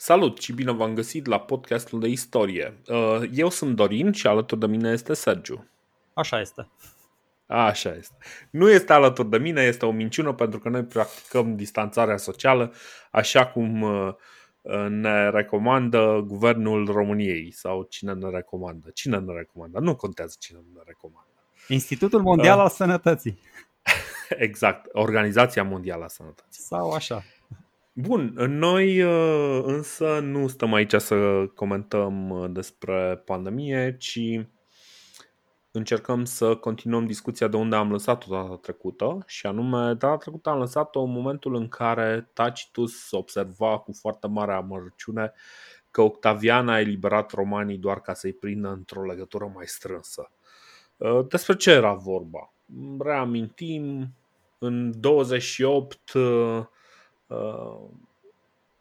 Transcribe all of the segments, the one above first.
Salut și bine v-am găsit la podcastul de istorie. Uh, eu sunt Dorin și alături de mine este Sergiu. Așa este. Așa este. Nu este alături de mine, este o minciună pentru că noi practicăm distanțarea socială așa cum uh, ne recomandă guvernul României sau cine ne recomandă. Cine ne recomandă? Nu contează cine ne recomandă. Institutul Mondial uh. al Sănătății. Exact, Organizația Mondială a Sănătății. Sau așa. Bun, noi uh, însă nu stăm aici să comentăm uh, despre pandemie, ci încercăm să continuăm discuția de unde am lăsat-o data trecută și anume data trecută am lăsat-o în momentul în care Tacitus observa cu foarte mare amărăciune că Octavian a eliberat romanii doar ca să-i prindă într-o legătură mai strânsă. Uh, despre ce era vorba? Reamintim, în 28 Uh,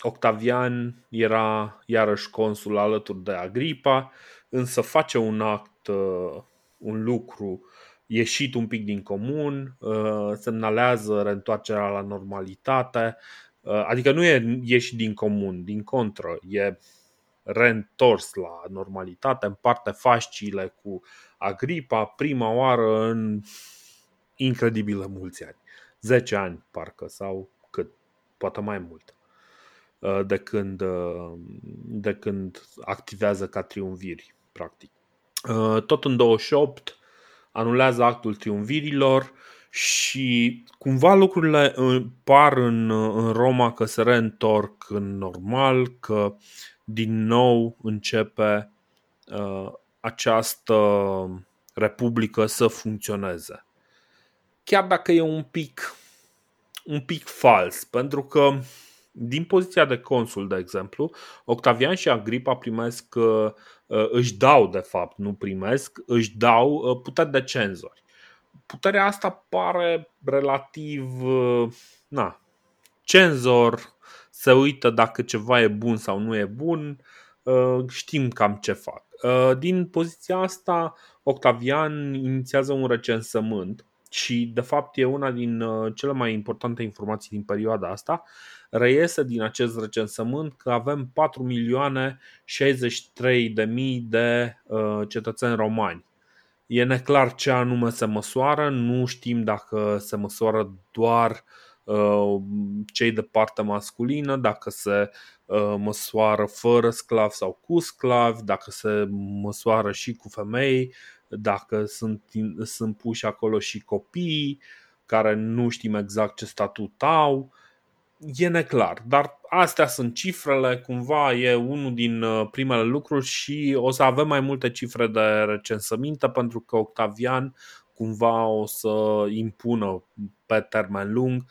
Octavian era iarăși consul alături de Agripa, însă face un act, uh, un lucru ieșit un pic din comun, uh, semnalează reîntoarcerea la normalitate, adică nu e ieșit din comun, din contră, e reîntors la normalitate, împarte fasciile cu Agripa prima oară în incredibilă mulți ani. 10 ani, parcă, sau poate mai mult, uh, de când, uh, de când activează ca triumviri, practic. Uh, tot în 28 anulează actul triumvirilor și cumva lucrurile par în, în Roma că se reîntorc în normal, că din nou începe uh, această republică să funcționeze. Chiar dacă e un pic un pic fals, pentru că din poziția de consul, de exemplu, Octavian și Agripa primesc, uh, uh, își dau, de fapt, nu primesc, își dau uh, puteri de cenzori. Puterea asta pare relativ, na, cenzor, se uită dacă ceva e bun sau nu e bun, știm cam ce fac. Din poziția asta, Octavian inițiază un recensământ și de fapt e una din uh, cele mai importante informații din perioada asta, reiese din acest recensământ că avem 4 milioane 63 de mii de uh, cetățeni romani. E neclar ce anume se măsoară, nu știm dacă se măsoară doar uh, cei de parte masculină, dacă se măsoară fără sclav sau cu sclavi, dacă se măsoară și cu femei, dacă sunt, sunt puși acolo și copii care nu știm exact ce statut au. E neclar, dar astea sunt cifrele, cumva e unul din uh, primele lucruri și o să avem mai multe cifre de recensăminte pentru că Octavian cumva o să impună pe termen lung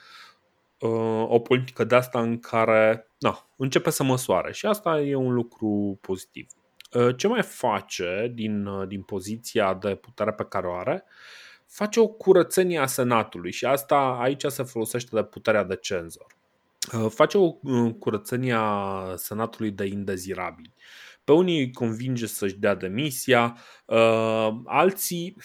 uh, o politică de asta în care na, începe să măsoare și asta e un lucru pozitiv. Ă, ce mai face din, ă, din poziția de putere pe care o are? Face o curățenie a Senatului și asta aici se folosește de puterea de cenzor. Ă, face o curățenie a Senatului de indezirabili. Pe unii îi convinge să-și dea demisia, alții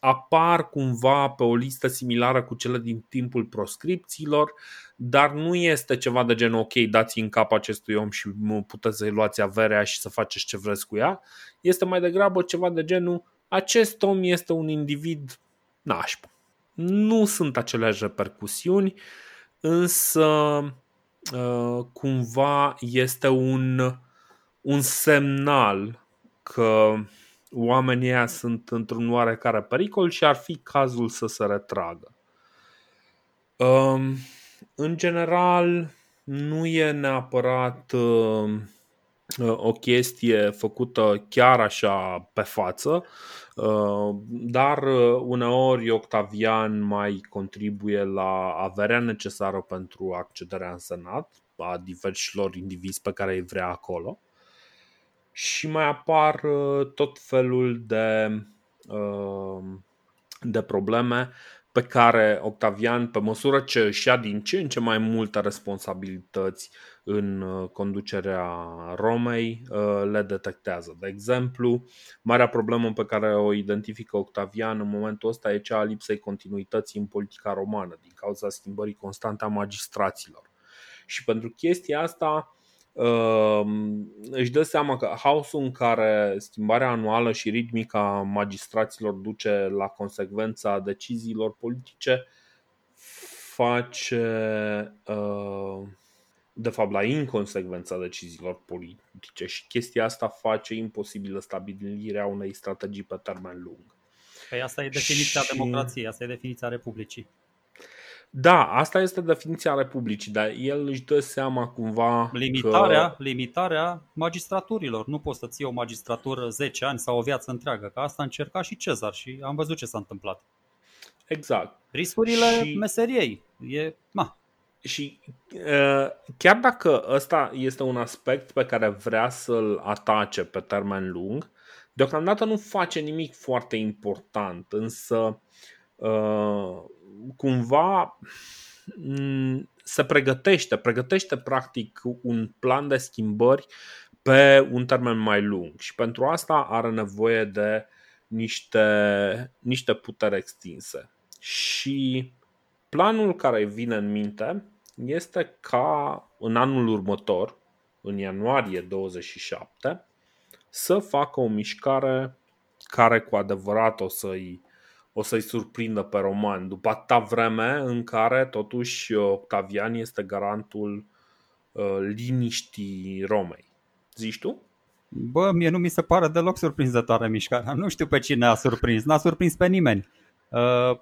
apar cumva pe o listă similară cu cele din timpul proscripțiilor, dar nu este ceva de genul ok, dați în cap acestui om și puteți să-i luați averea și să faceți ce vreți cu ea. Este mai degrabă ceva de genul acest om este un individ nașpa. Nu sunt aceleași repercusiuni, însă uh, cumva este un, un semnal că oamenii ăia sunt într-un oarecare pericol și ar fi cazul să se retragă. Um, în general, nu e neapărat uh, o chestie făcută chiar așa pe față, uh, dar uneori Octavian mai contribuie la averea necesară pentru accederea în senat a diversilor indivizi pe care îi vrea acolo. Și mai apar uh, tot felul de, uh, de probleme pe care Octavian, pe măsură ce își ia din ce în ce mai multe responsabilități în uh, conducerea Romei, le detectează. De exemplu, marea problemă pe care o identifică Octavian în momentul ăsta e cea a lipsei continuității în politica romană, din cauza schimbării constante a magistraților. Și pentru chestia asta, își dă seama că haosul în care schimbarea anuală și ritmica magistraților duce la consecvența deciziilor politice face, de fapt, la inconsecvența deciziilor politice și chestia asta face imposibilă stabilirea unei strategii pe termen lung. Păi asta e definiția și... democrației, asta e definiția Republicii. Da, asta este definiția Republicii, dar el își dă seama cumva limitarea, că... limitarea magistraturilor. Nu poți să ții o magistratură 10 ani sau o viață întreagă, că asta încerca și Cezar și am văzut ce s-a întâmplat. Exact. Riscurile și... meseriei. E, ma. Și uh, chiar dacă ăsta este un aspect pe care vrea să-l atace pe termen lung, deocamdată nu face nimic foarte important, însă uh, cumva mm, se pregătește, pregătește practic un plan de schimbări pe un termen mai lung și pentru asta are nevoie de niște, niște putere extinse. Și planul care vine în minte este ca în anul următor, în ianuarie 27, să facă o mișcare care cu adevărat o să-i o să-i surprindă pe roman, după atâta vreme în care totuși Octavian este garantul uh, liniștii Romei. Zici tu? Bă, mie nu mi se pare deloc surprinzătoare mișcarea. Nu știu pe cine a surprins. N-a surprins pe nimeni. Uh,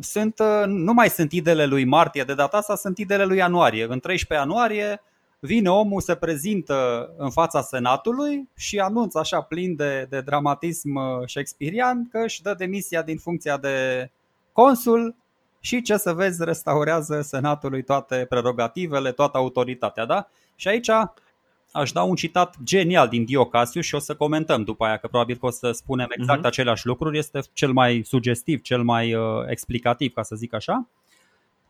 sunt, uh, nu mai sunt idele lui martie, de data asta sunt idele lui ianuarie. În 13 ianuarie vine omul, se prezintă în fața Senatului și anunță așa plin de, de dramatism uh, shakespearian că își dă demisia din funcția de consul și ce să vezi, restaurează Senatului toate prerogativele, toată autoritatea. Da? Și aici aș da un citat genial din Dio Cassius și o să comentăm după aia, că probabil că o să spunem exact uh-huh. aceleași lucruri. Este cel mai sugestiv, cel mai uh, explicativ, ca să zic așa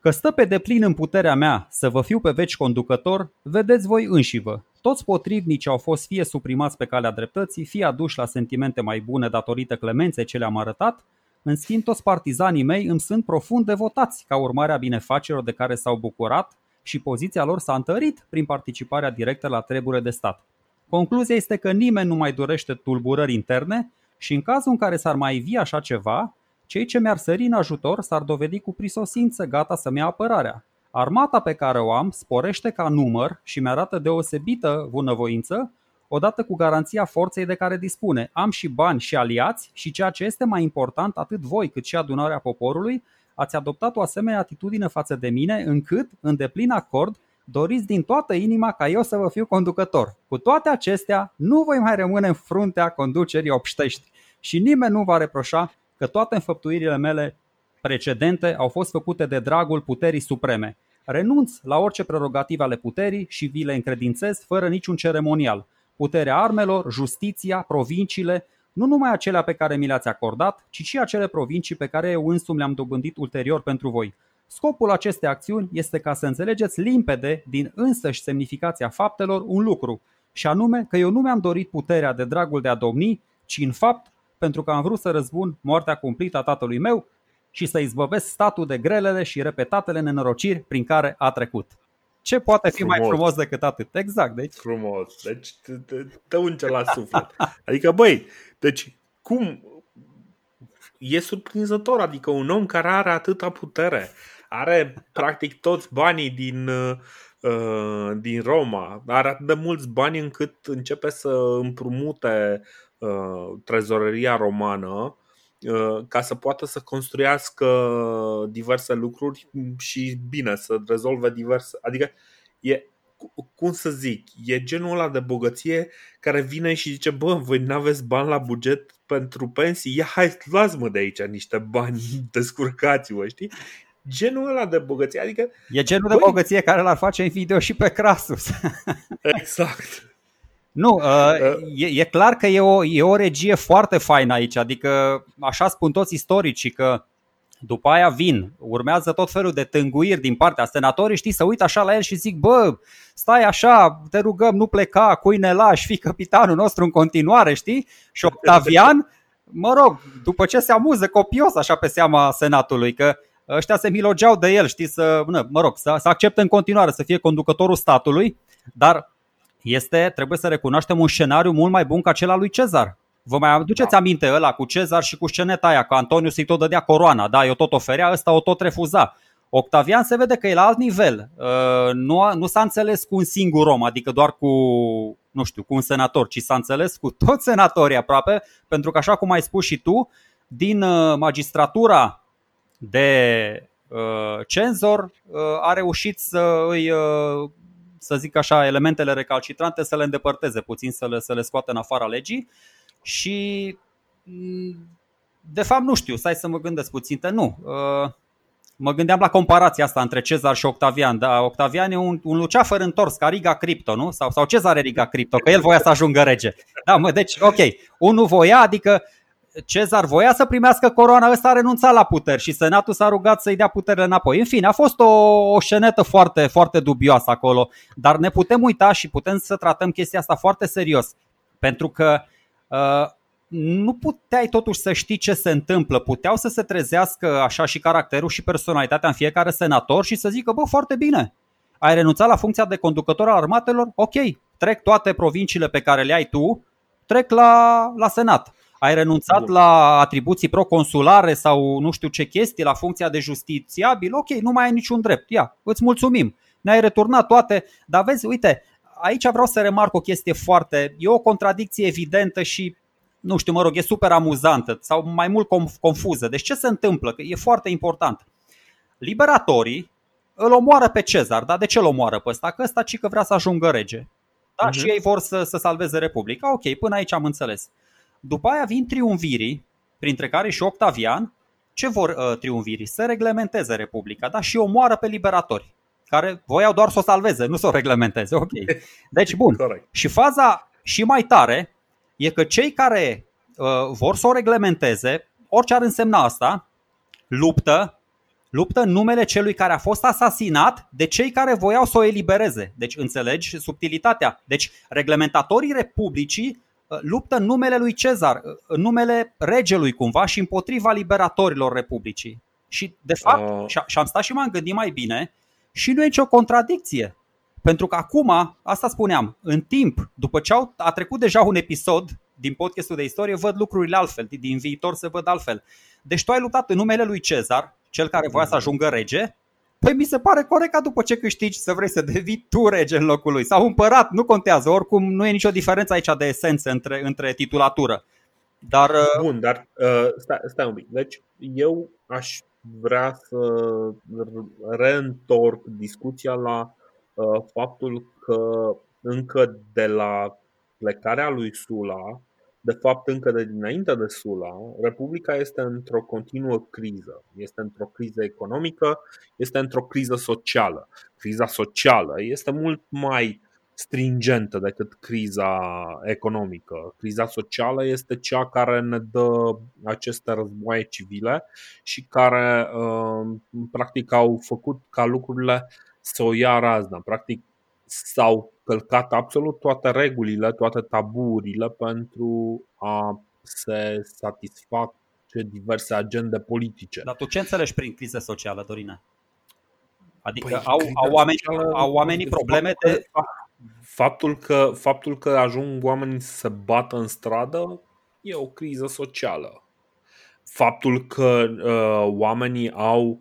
că stă pe deplin în puterea mea să vă fiu pe veci conducător, vedeți voi înșivă. Toți potrivnici au fost fie suprimați pe calea dreptății, fie aduși la sentimente mai bune datorită clemenței ce le-am arătat, în schimb toți partizanii mei îmi sunt profund devotați ca urmare a binefacerilor de care s-au bucurat și poziția lor s-a întărit prin participarea directă la treburile de stat. Concluzia este că nimeni nu mai dorește tulburări interne și în cazul în care s-ar mai vi așa ceva, cei ce mi-ar sări în ajutor s-ar dovedi cu prisosință gata să-mi ia apărarea. Armata pe care o am sporește ca număr și mi-arată deosebită bunăvoință, odată cu garanția forței de care dispune. Am și bani și aliați și ceea ce este mai important, atât voi cât și adunarea poporului, ați adoptat o asemenea atitudine față de mine încât, în deplin acord, doriți din toată inima ca eu să vă fiu conducător. Cu toate acestea, nu voi mai rămâne în fruntea conducerii obștești și nimeni nu va reproșa că toate înfăptuirile mele precedente au fost făcute de dragul puterii supreme. Renunț la orice prerogative ale puterii și vi le încredințez fără niciun ceremonial. Puterea armelor, justiția, provinciile, nu numai acelea pe care mi le-ați acordat, ci și acele provincii pe care eu însumi le-am dobândit ulterior pentru voi. Scopul acestei acțiuni este ca să înțelegeți limpede din însăși semnificația faptelor un lucru, și anume că eu nu mi-am dorit puterea de dragul de a domni, ci în fapt pentru că am vrut să răzbun moartea cumplită a tatălui meu și să izbăvesc statul de grelele și repetatele nenorociri prin care a trecut. Ce poate fi frumos. mai frumos decât atât? Exact, deci. Frumos, deci te, te unge la suflet. Adică, băi, deci cum e surprinzător, adică un om care are atâta putere, are practic toți banii din, uh, din Roma, are atât de mulți bani încât începe să împrumute Uh, trezoreria romană uh, ca să poată să construiască diverse lucruri și bine, să rezolve diverse. Adică e, cum să zic, e genul ăla de bogăție care vine și zice, bă, voi nu aveți bani la buget pentru pensii, ia hai, luați-mă de aici niște bani, descurcați-vă, știi? Genul ăla de bogăție, adică... E genul băi, de bogăție care l-ar face în video și pe Crasus. exact. Nu, uh, e, e clar că e o, e o regie foarte faină aici, adică așa spun toți istoricii că după aia vin, urmează tot felul de tânguiri din partea senatorii, știi, să uită așa la el și zic, bă, stai așa, te rugăm, nu pleca, cui ne lași, fii capitanul nostru în continuare, știi? Și Octavian, mă rog, după ce se amuză copios așa pe seama senatului, că ăștia se milogeau de el, știi, să, mă rog, să, să accepte în continuare să fie conducătorul statului, dar este, trebuie să recunoaștem, un scenariu mult mai bun ca cel al lui Cezar. Vă mai aduceți da. aminte ăla cu Cezar și cu sceneta aia, că Antoniu să-i tot dădea coroana, da, eu tot oferea, ăsta o tot refuza. Octavian se vede că e la alt nivel. Uh, nu, nu s-a înțeles cu un singur om, adică doar cu, nu știu, cu un senator, ci s-a înțeles cu toți senatorii aproape, pentru că așa cum ai spus și tu, din uh, magistratura de uh, cenzor a reușit să îi să zic așa, elementele recalcitrante să le îndepărteze puțin, să le, să le scoată în afara legii și mm, de fapt nu știu, stai să mă gândesc puțin, nu. Mă gândeam la comparația asta între Cezar și Octavian. Da, Octavian e un, un luceafăr întors, ca Riga Cripto, nu? Sau, sau Cezar e Riga Cripto, că el voia să ajungă rege. Da, mă, deci, ok, unul voia, adică Cezar voia să primească coroana, ăsta a renunțat la puteri și senatul s-a rugat să-i dea puterile înapoi. În fine, a fost o, o scenetă foarte, foarte dubioasă acolo, dar ne putem uita și putem să tratăm chestia asta foarte serios. Pentru că uh, nu puteai totuși să știi ce se întâmplă. Puteau să se trezească așa și caracterul și personalitatea în fiecare senator și să zică, bă, foarte bine, ai renunțat la funcția de conducător al armatelor? Ok, trec toate provinciile pe care le ai tu, trec la, la senat. Ai renunțat Bun. la atribuții proconsulare sau nu știu ce chestii, la funcția de justițiabil? Ok, nu mai ai niciun drept. Ia, îți mulțumim. Ne-ai returnat toate, dar vezi, uite, aici vreau să remarc o chestie foarte, e o contradicție evidentă și nu știu, mă rog, e super amuzantă sau mai mult confuză. Deci ce se întâmplă? Că e foarte important. Liberatorii îl omoară pe Cezar, dar de ce îl omoară pe ăsta? Că ăsta ci că vrea să ajungă rege. Da? Uh-huh. Și ei vor să, să salveze Republica. Ok, până aici am înțeles. După aia vin triumvirii, printre care și Octavian. Ce vor uh, triumvirii? Să reglementeze Republica, da? Și omoară pe liberatori, care voiau doar să o salveze, nu să o reglementeze. Ok. Deci, bun. Și faza și mai tare e că cei care uh, vor să o reglementeze, orice ar însemna asta, luptă, luptă în numele celui care a fost asasinat de cei care voiau să o elibereze. Deci înțelegi subtilitatea. Deci reglementatorii republicii uh, luptă în numele lui Cezar, uh, în numele regelui cumva și împotriva liberatorilor republicii. Și de fapt, uh. și am stat și m-am gândit mai bine și nu e nicio contradicție. Pentru că acum, asta spuneam, în timp, după ce au, a trecut deja un episod din podcastul de istorie, văd lucrurile altfel, din viitor se văd altfel. Deci tu ai luptat în numele lui Cezar, cel care voia să ajungă rege, Păi mi se pare corect ca după ce câștigi să vrei să devii tu rege în locul lui sau împărat, nu contează, oricum nu e nicio diferență aici de esență între, între titulatură. Dar, uh, Bun, dar uh, stai, stai un pic. Deci eu aș vrea să reîntorc discuția la Uh, faptul că încă de la plecarea lui Sula, de fapt încă de dinainte de Sula, Republica este într-o continuă criză. Este într-o criză economică, este într-o criză socială. Criza socială este mult mai stringentă decât criza economică. Criza socială este cea care ne dă aceste războaie civile și care uh, practic au făcut ca lucrurile să o ia razna. Practic s-au călcat absolut toate regulile, toate taburile pentru a se satisface diverse agende politice. Dar tu ce înțelegi prin criză socială, Dorina? Adică păi, au, au, oameni, au oamenii probleme de... Faptul că, faptul că ajung oamenii să se bată în stradă e o criză socială. Faptul că uh, oamenii au uh,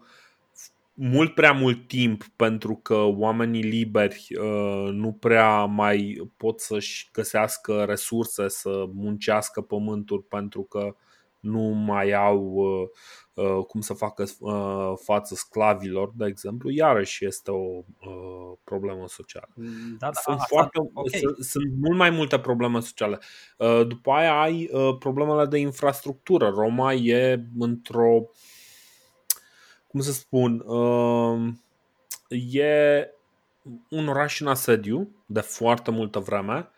mult prea mult timp pentru că oamenii liberi uh, nu prea mai pot să-și găsească resurse să muncească pământul pentru că nu mai au uh, uh, cum să facă uh, față sclavilor, de exemplu, iarăși este o uh, problemă socială. Mm, da, da, sunt, asta, foarte, okay. sunt, sunt mult mai multe probleme sociale. Uh, după aia ai uh, problemele de infrastructură. Roma e într-o uh, cum să spun, uh, e un oraș în asediu de foarte multă vreme,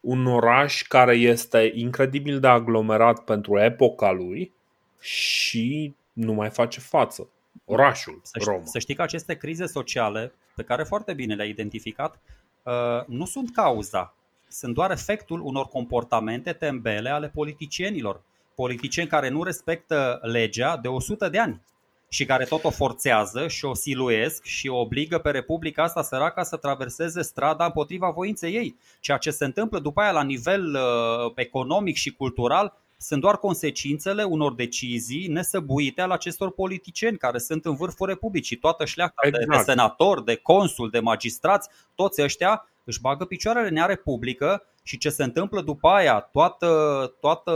un oraș care este incredibil de aglomerat pentru epoca lui și nu mai face față. Orașul să știi, Roma. Să știi că aceste crize sociale, pe care foarte bine le-ai identificat, uh, nu sunt cauza, sunt doar efectul unor comportamente tembele ale politicienilor. Politicieni care nu respectă legea de 100 de ani și care tot o forțează și o siluesc și o obligă pe Republica asta săraca să traverseze strada împotriva voinței ei. Ceea ce se întâmplă după aia la nivel uh, economic și cultural sunt doar consecințele unor decizii nesăbuite al acestor politicieni care sunt în vârful Republicii. Toată șleachta exact. de, de senatori, de consul, de magistrați, toți ăștia își bagă picioarele în ea Republică și ce se întâmplă după aia, toată, toată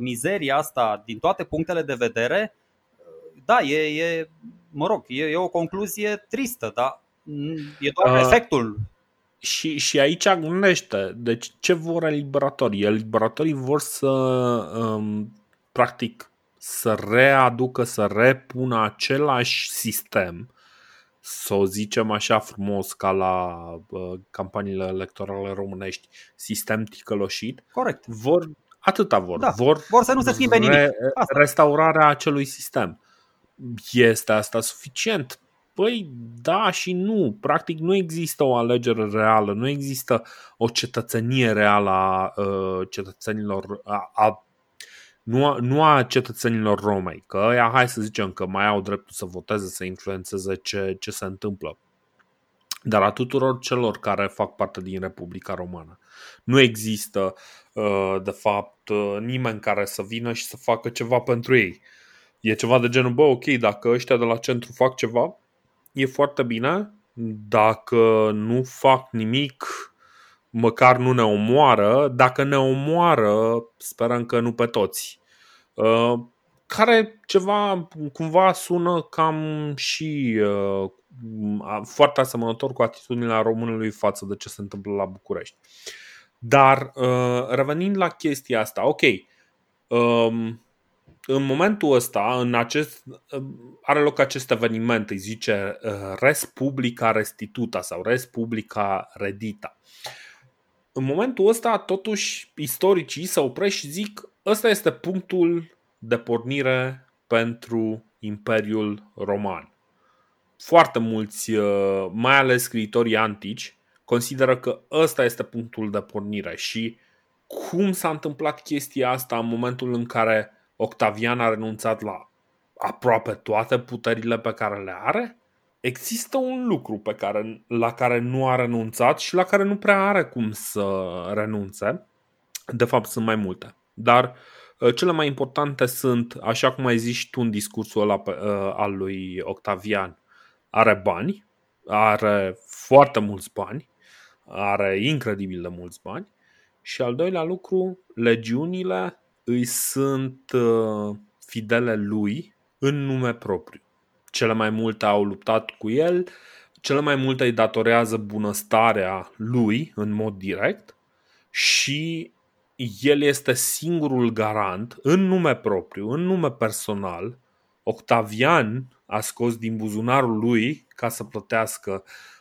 mizeria asta din toate punctele de vedere, da, e, e mă rog, e, e o concluzie tristă, dar e doar uh, efectul și, și aici gândește, deci ce vor eliberatorii? Eliberatorii vor să, um, practic, să readucă, să repună același sistem, să o zicem așa frumos ca la uh, campaniile electorale românești, sistem ticăloșit. Corect. Vor, atâta vor. Da. Vor, vor să nu se schimbe nimic. Asta. Restaurarea acelui sistem. Este asta suficient? Păi da și nu. Practic nu există o alegere reală, nu există o cetățenie reală a uh, cetățenilor, a, a, nu, a, nu a cetățenilor romei, că ea, hai să zicem că mai au dreptul să voteze, să influențeze ce, ce se întâmplă. Dar a tuturor celor care fac parte din Republica Romană. Nu există, uh, de fapt, uh, nimeni care să vină și să facă ceva pentru ei. E ceva de genul, bă, ok, dacă ăștia de la centru fac ceva, e foarte bine. Dacă nu fac nimic, măcar nu ne omoară. Dacă ne omoară, sperăm că nu pe toți. Uh, care ceva cumva sună cam și uh, foarte asemănător cu atitudinea românului față de ce se întâmplă la București. Dar uh, revenind la chestia asta, ok, um, în momentul ăsta, în acest, are loc acest eveniment, îi zice uh, Res Publica Restituta sau Res Publica Redita. În momentul ăsta, totuși, istoricii se opresc și zic ăsta este punctul de pornire pentru Imperiul Roman. Foarte mulți, uh, mai ales scriitorii antici, consideră că ăsta este punctul de pornire și cum s-a întâmplat chestia asta în momentul în care Octavian a renunțat la aproape toate puterile pe care le are? Există un lucru pe care, la care nu a renunțat și la care nu prea are cum să renunțe. De fapt, sunt mai multe. Dar uh, cele mai importante sunt, așa cum ai zis tu în discursul ăla pe, uh, al lui Octavian, are bani, are foarte mulți bani, are incredibil de mulți bani și al doilea lucru, legiunile îi sunt uh, fidele lui în nume propriu. Cele mai multe au luptat cu el, cele mai multe îi datorează bunăstarea lui în mod direct și el este singurul garant în nume propriu, în nume personal. Octavian a scos din buzunarul lui ca să plătească uh,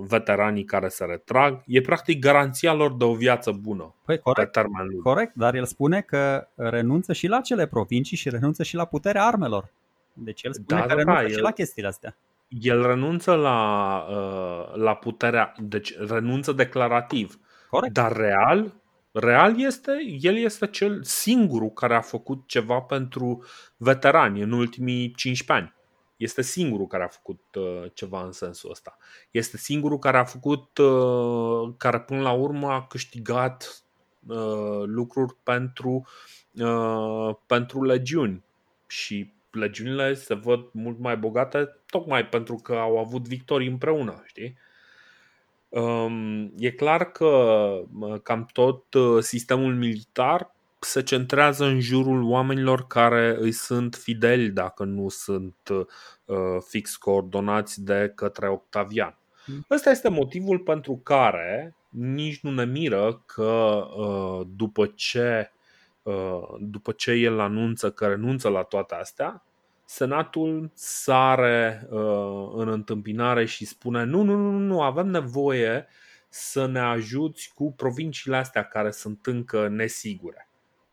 veteranii care se retrag. E practic garanția lor de o viață bună păi, corect, pe termen lung. Corect, dar el spune că renunță și la cele provincii și renunță și la puterea armelor. Deci el spune da, că da, renunță da, și el, la chestiile astea. El renunță la, uh, la puterea, deci renunță declarativ. Corect. Dar real, real este, el este cel singurul care a făcut ceva pentru veterani în ultimii 15 ani. Este singurul care a făcut uh, ceva în sensul ăsta. Este singurul care a făcut, uh, care până la urmă a câștigat uh, lucruri pentru, uh, pentru legiuni. Și legiunile se văd mult mai bogate tocmai pentru că au avut victorii împreună, știi? Um, e clar că uh, cam tot uh, sistemul militar se centrează în jurul oamenilor care îi sunt fideli dacă nu sunt uh, fix coordonați de către Octavian. Hmm. Ăsta este motivul pentru care nici nu ne miră că uh, după ce uh, după ce el anunță că renunță la toate astea, Senatul sare uh, în întâmpinare și spune nu, nu, nu, nu, avem nevoie să ne ajuți cu provinciile astea care sunt încă nesigure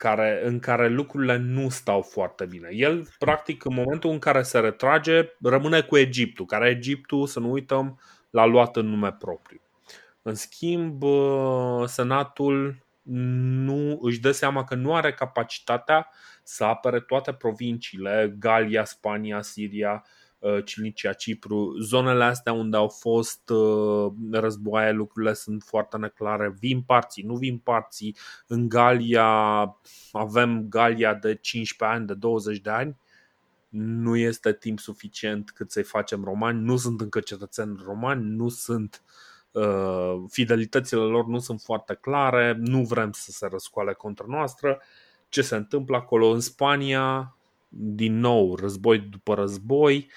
care, în care lucrurile nu stau foarte bine. El, practic, în momentul în care se retrage, rămâne cu Egiptul, care Egiptul, să nu uităm, l-a luat în nume propriu. În schimb, uh, Senatul nu își dă seama că nu are capacitatea să apere toate provinciile, Galia, Spania, Siria, uh, Cilicia, Cipru, zonele astea unde au fost uh, războaie, lucrurile sunt foarte neclare, vin parții, nu vin parții. În Galia avem Galia de 15 ani, de 20 de ani, nu este timp suficient cât să-i facem romani, nu sunt încă cetățeni romani, nu sunt uh, fidelitățile lor nu sunt foarte clare, nu vrem să se răscoale contra noastră. Ce se întâmplă acolo în Spania? Din nou, război după război,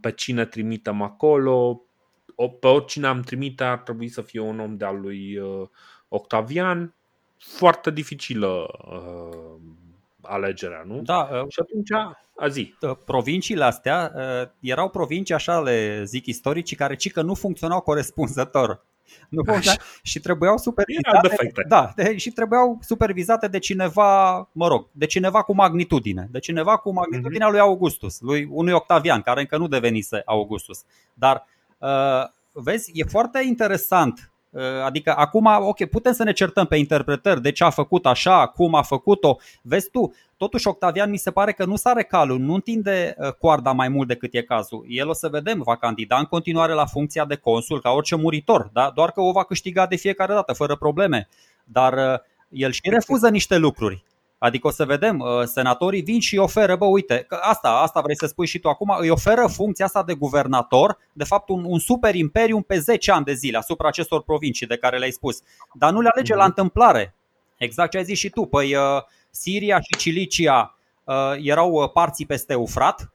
pe cine trimitem acolo, pe oricine am trimite ar trebui să fie un om de-al lui uh, Octavian. Foarte dificilă uh, alegerea, nu? Da. Uh, și atunci, a zi. Uh, provinciile astea uh, erau provincii, așa le zic istoricii, care ci că nu funcționau corespunzător. Nu funcționa, și trebuiau supervizate. Da, de, și trebuiau supervizate de cineva, mă rog, de cineva cu magnitudine. De cineva cu magnitudinea lui Augustus, lui unui Octavian, care încă nu devenise Augustus. Dar uh, vezi, e foarte interesant Uh, adică acum, ok, putem să ne certăm pe interpretări de ce a făcut așa, cum a făcut-o. Vezi tu, totuși Octavian mi se pare că nu sare calul, nu întinde uh, coarda mai mult decât e cazul. El o să vedem, va candida în continuare la funcția de consul ca orice muritor, da? doar că o va câștiga de fiecare dată, fără probleme. Dar uh, el și refuză niște lucruri. Adică o să vedem, uh, senatorii vin și îi oferă, bă, uite, că asta, asta vrei să spui și tu acum, îi oferă funcția asta de guvernator, de fapt un, un super imperium pe 10 ani de zile asupra acestor provincii de care le-ai spus. Dar nu le alege la mhm. întâmplare. Exact ce ai zis și tu. Păi uh, Siria și Cilicia uh, erau parții peste Ufrat,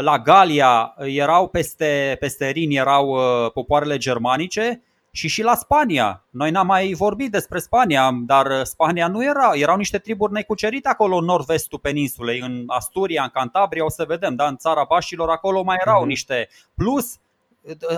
la Galia erau peste, peste Rin, erau popoarele germanice și și la Spania. Noi n-am mai vorbit despre Spania, dar Spania nu era. Erau niște triburi necucerite acolo în nord-vestul peninsulei, în Asturia, în Cantabria, o să vedem, da? în țara Bașilor acolo mai erau mm-hmm. niște. Plus,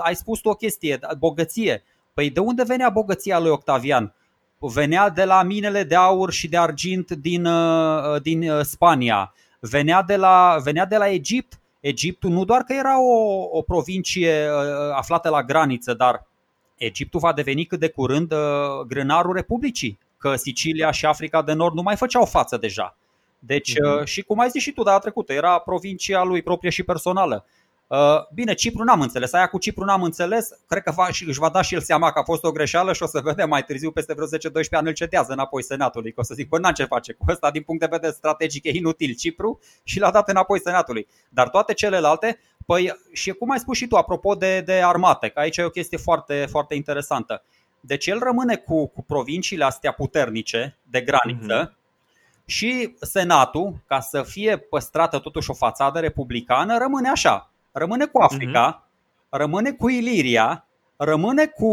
ai spus tu o chestie, bogăție. Păi de unde venea bogăția lui Octavian? Venea de la minele de aur și de argint din, uh, din uh, Spania. Venea de la, venea de la Egipt. Egiptul nu doar că era o, o provincie uh, aflată la graniță, dar Egiptul va deveni cât de curând uh, grânarul Republicii, că Sicilia și Africa de Nord nu mai făceau față deja. Deci, uh-huh. și cum ai zis și tu data trecută, era provincia lui proprie și personală. Uh, bine, Cipru n-am înțeles, aia cu Cipru n-am înțeles, cred că va, își va da și el seama că a fost o greșeală și o să vedem mai târziu, peste vreo 10-12 ani îl cedează înapoi Senatului, că o să zic, bă, n ce face cu ăsta, din punct de vedere strategic e inutil Cipru și l-a dat înapoi Senatului. Dar toate celelalte, păi și cum ai spus și tu, apropo de, de armate, că aici e o chestie foarte, foarte interesantă. Deci el rămâne cu, cu provinciile astea puternice de graniță, mm-hmm. Și Senatul, ca să fie păstrată totuși o fațadă republicană, rămâne așa rămâne cu Africa, uh-huh. rămâne cu Iliria, rămâne cu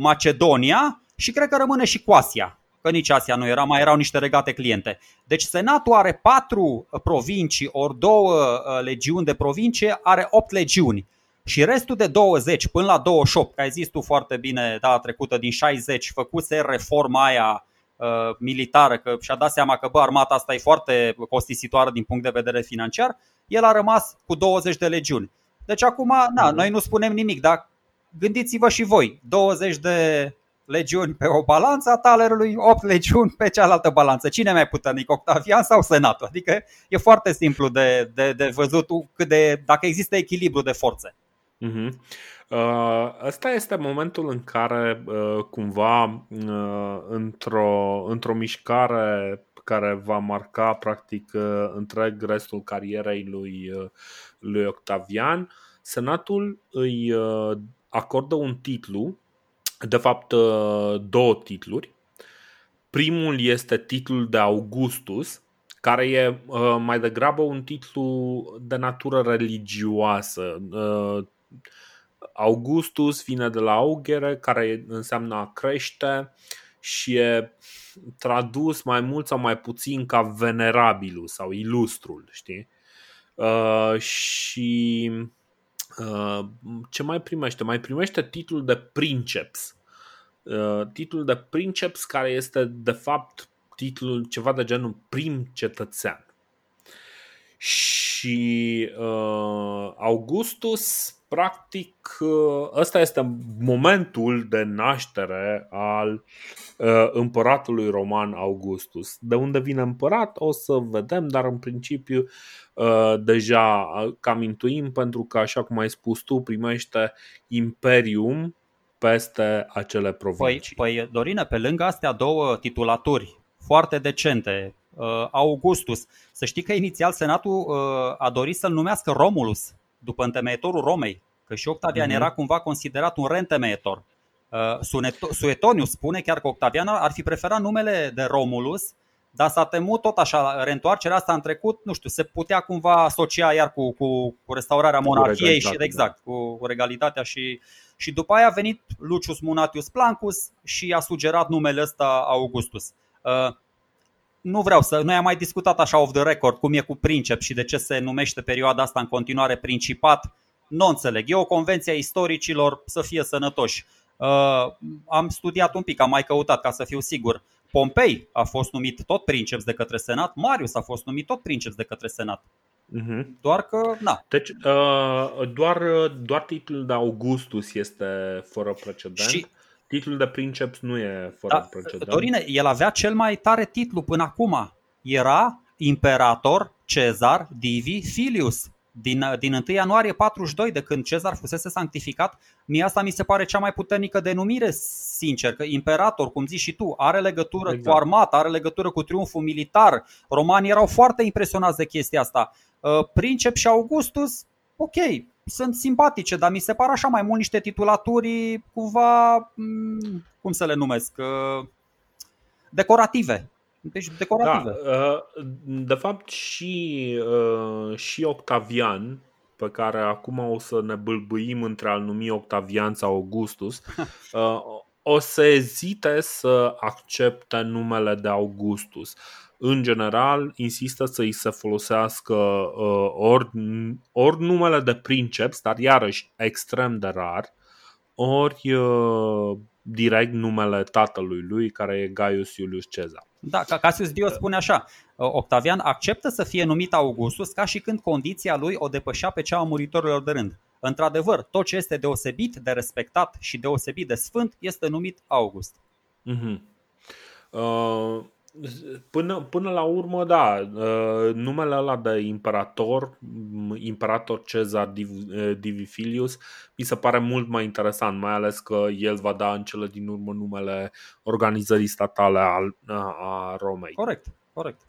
Macedonia și cred că rămâne și cu Asia. Că nici Asia nu era, mai erau niște regate cliente. Deci Senatul are patru provincii, ori două uh, legiuni de provincie, are opt legiuni. Și restul de 20 până la 28, că ai zis tu foarte bine data trecută, din 60, făcuse reforma aia uh, militară, că și-a dat seama că bă, armata asta e foarte costisitoare din punct de vedere financiar, el a rămas cu 20 de legiuni. Deci acum, na, mhm. noi nu spunem nimic, dar gândiți-vă și voi, 20 de legiuni pe o balanță a talerului, 8 legiuni pe cealaltă balanță. Cine mai puternic, Octavian sau Senatul? Adică e foarte simplu de, de, de văzut cât de, dacă există echilibru de forțe. Uh-huh. Uh, ăsta este momentul în care uh, cumva uh, într-o, într-o mișcare care va marca practic uh, întreg restul carierei lui, uh, lui Octavian, Senatul îi uh, acordă un titlu, de fapt două titluri. Primul este titlul de Augustus, care e mai degrabă un titlu de natură religioasă. Augustus vine de la augere, care înseamnă a crește și e tradus mai mult sau mai puțin ca venerabilul sau ilustrul, știi? Uh, și uh, ce mai primește? Mai primește titlul de princeps. Uh, titlul de princeps care este de fapt titlul ceva de genul prim cetățean. Și și uh, Augustus, practic, uh, ăsta este momentul de naștere al uh, împăratului roman Augustus. De unde vine împărat o să vedem, dar în principiu uh, deja cam intuim pentru că, așa cum ai spus tu, primește imperium peste acele provincii. Păi, păi Dorine, pe lângă astea două titulaturi foarte decente, uh, Augustus. Să știi că inițial Senatul uh, a dorit să-l numească Romulus, după întemeietorul Romei, că și Octavian uh-huh. era cumva considerat un reîntemeietor. Uh, Suetonius spune chiar că Octavian ar fi preferat numele de Romulus, dar s-a temut tot așa, reîntoarcerea asta în trecut, nu știu, se putea cumva asocia iar cu, cu, cu restaurarea monarhiei și exact, da. cu, cu regalitatea și, și după aia a venit Lucius Munatius Plancus și a sugerat numele ăsta Augustus. Uh, nu vreau să. Noi am mai discutat așa off the record cum e cu Princep și de ce se numește perioada asta în continuare Principat. Nu înțeleg. E o convenție a istoricilor să fie sănătoși. Uh, am studiat un pic, am mai căutat ca să fiu sigur. Pompei a fost numit tot princeps de către Senat, Marius a fost numit tot princeps de către Senat. Uh-huh. Doar că, na. Deci, uh, doar, doar titlul de Augustus este fără precedent. Și Titlul de princeps nu e fără da, precedent. Dorine, el avea cel mai tare titlu până acum. Era Imperator Cezar Divi Filius. Din, din 1 ianuarie 42, de când Cezar fusese sanctificat, mie asta mi se pare cea mai puternică denumire, sincer, că imperator, cum zici și tu, are legătură exact. cu armata, are legătură cu triumful militar. Romanii erau foarte impresionați de chestia asta. Uh, Princep și Augustus, ok, sunt simpatice, dar mi se par așa mai mult niște titulaturi cumva, mm, cum să le numesc, uh, decorative. Deci decorative. Da, uh, de fapt și, uh, și Octavian, pe care acum o să ne bâlbâim între a-l numi Octavian sau Augustus, o să ezite să accepte numele de Augustus în general, insistă să îi se folosească uh, ori, ori numele de princeps, dar iarăși extrem de rar, ori uh, direct numele tatălui lui, care e Gaius Iulius Cezar. Da, ca Cassius Dio spune așa, uh, Octavian acceptă să fie numit Augustus ca și când condiția lui o depășea pe cea a muritorilor de rând. Într-adevăr, tot ce este deosebit de respectat și deosebit de sfânt este numit August. Uh-huh. Uh, Până, până la urmă, da, uh, numele ăla de imperator, imperator Cezar uh, Divifilius, mi se pare mult mai interesant, mai ales că el va da în cele din urmă numele organizării statale a, a Romei. Corect, corect.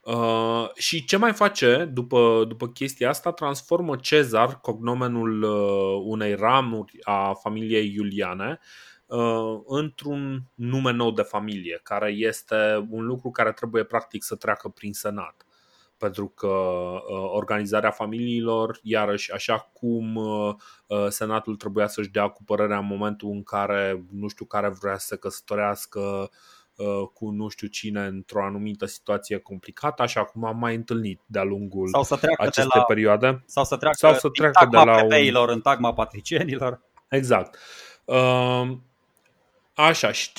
Uh, și ce mai face după, după chestia asta? Transformă Cezar, cognomenul uh, unei ramuri a familiei Iuliane, uh, Uh, într-un nume nou de familie, care este un lucru care trebuie practic să treacă prin Senat. Pentru că uh, organizarea familiilor, iarăși, așa cum uh, Senatul trebuia să-și dea cu părerea în momentul în care nu știu care vrea să se căsătorească cu nu știu cine într-o anumită situație complicată, așa cum am mai întâlnit de-a lungul sau să acestei de la, perioade. Sau să treacă, sau să treacă de la un... în tagma patricienilor. Exact. Uh, Așa, și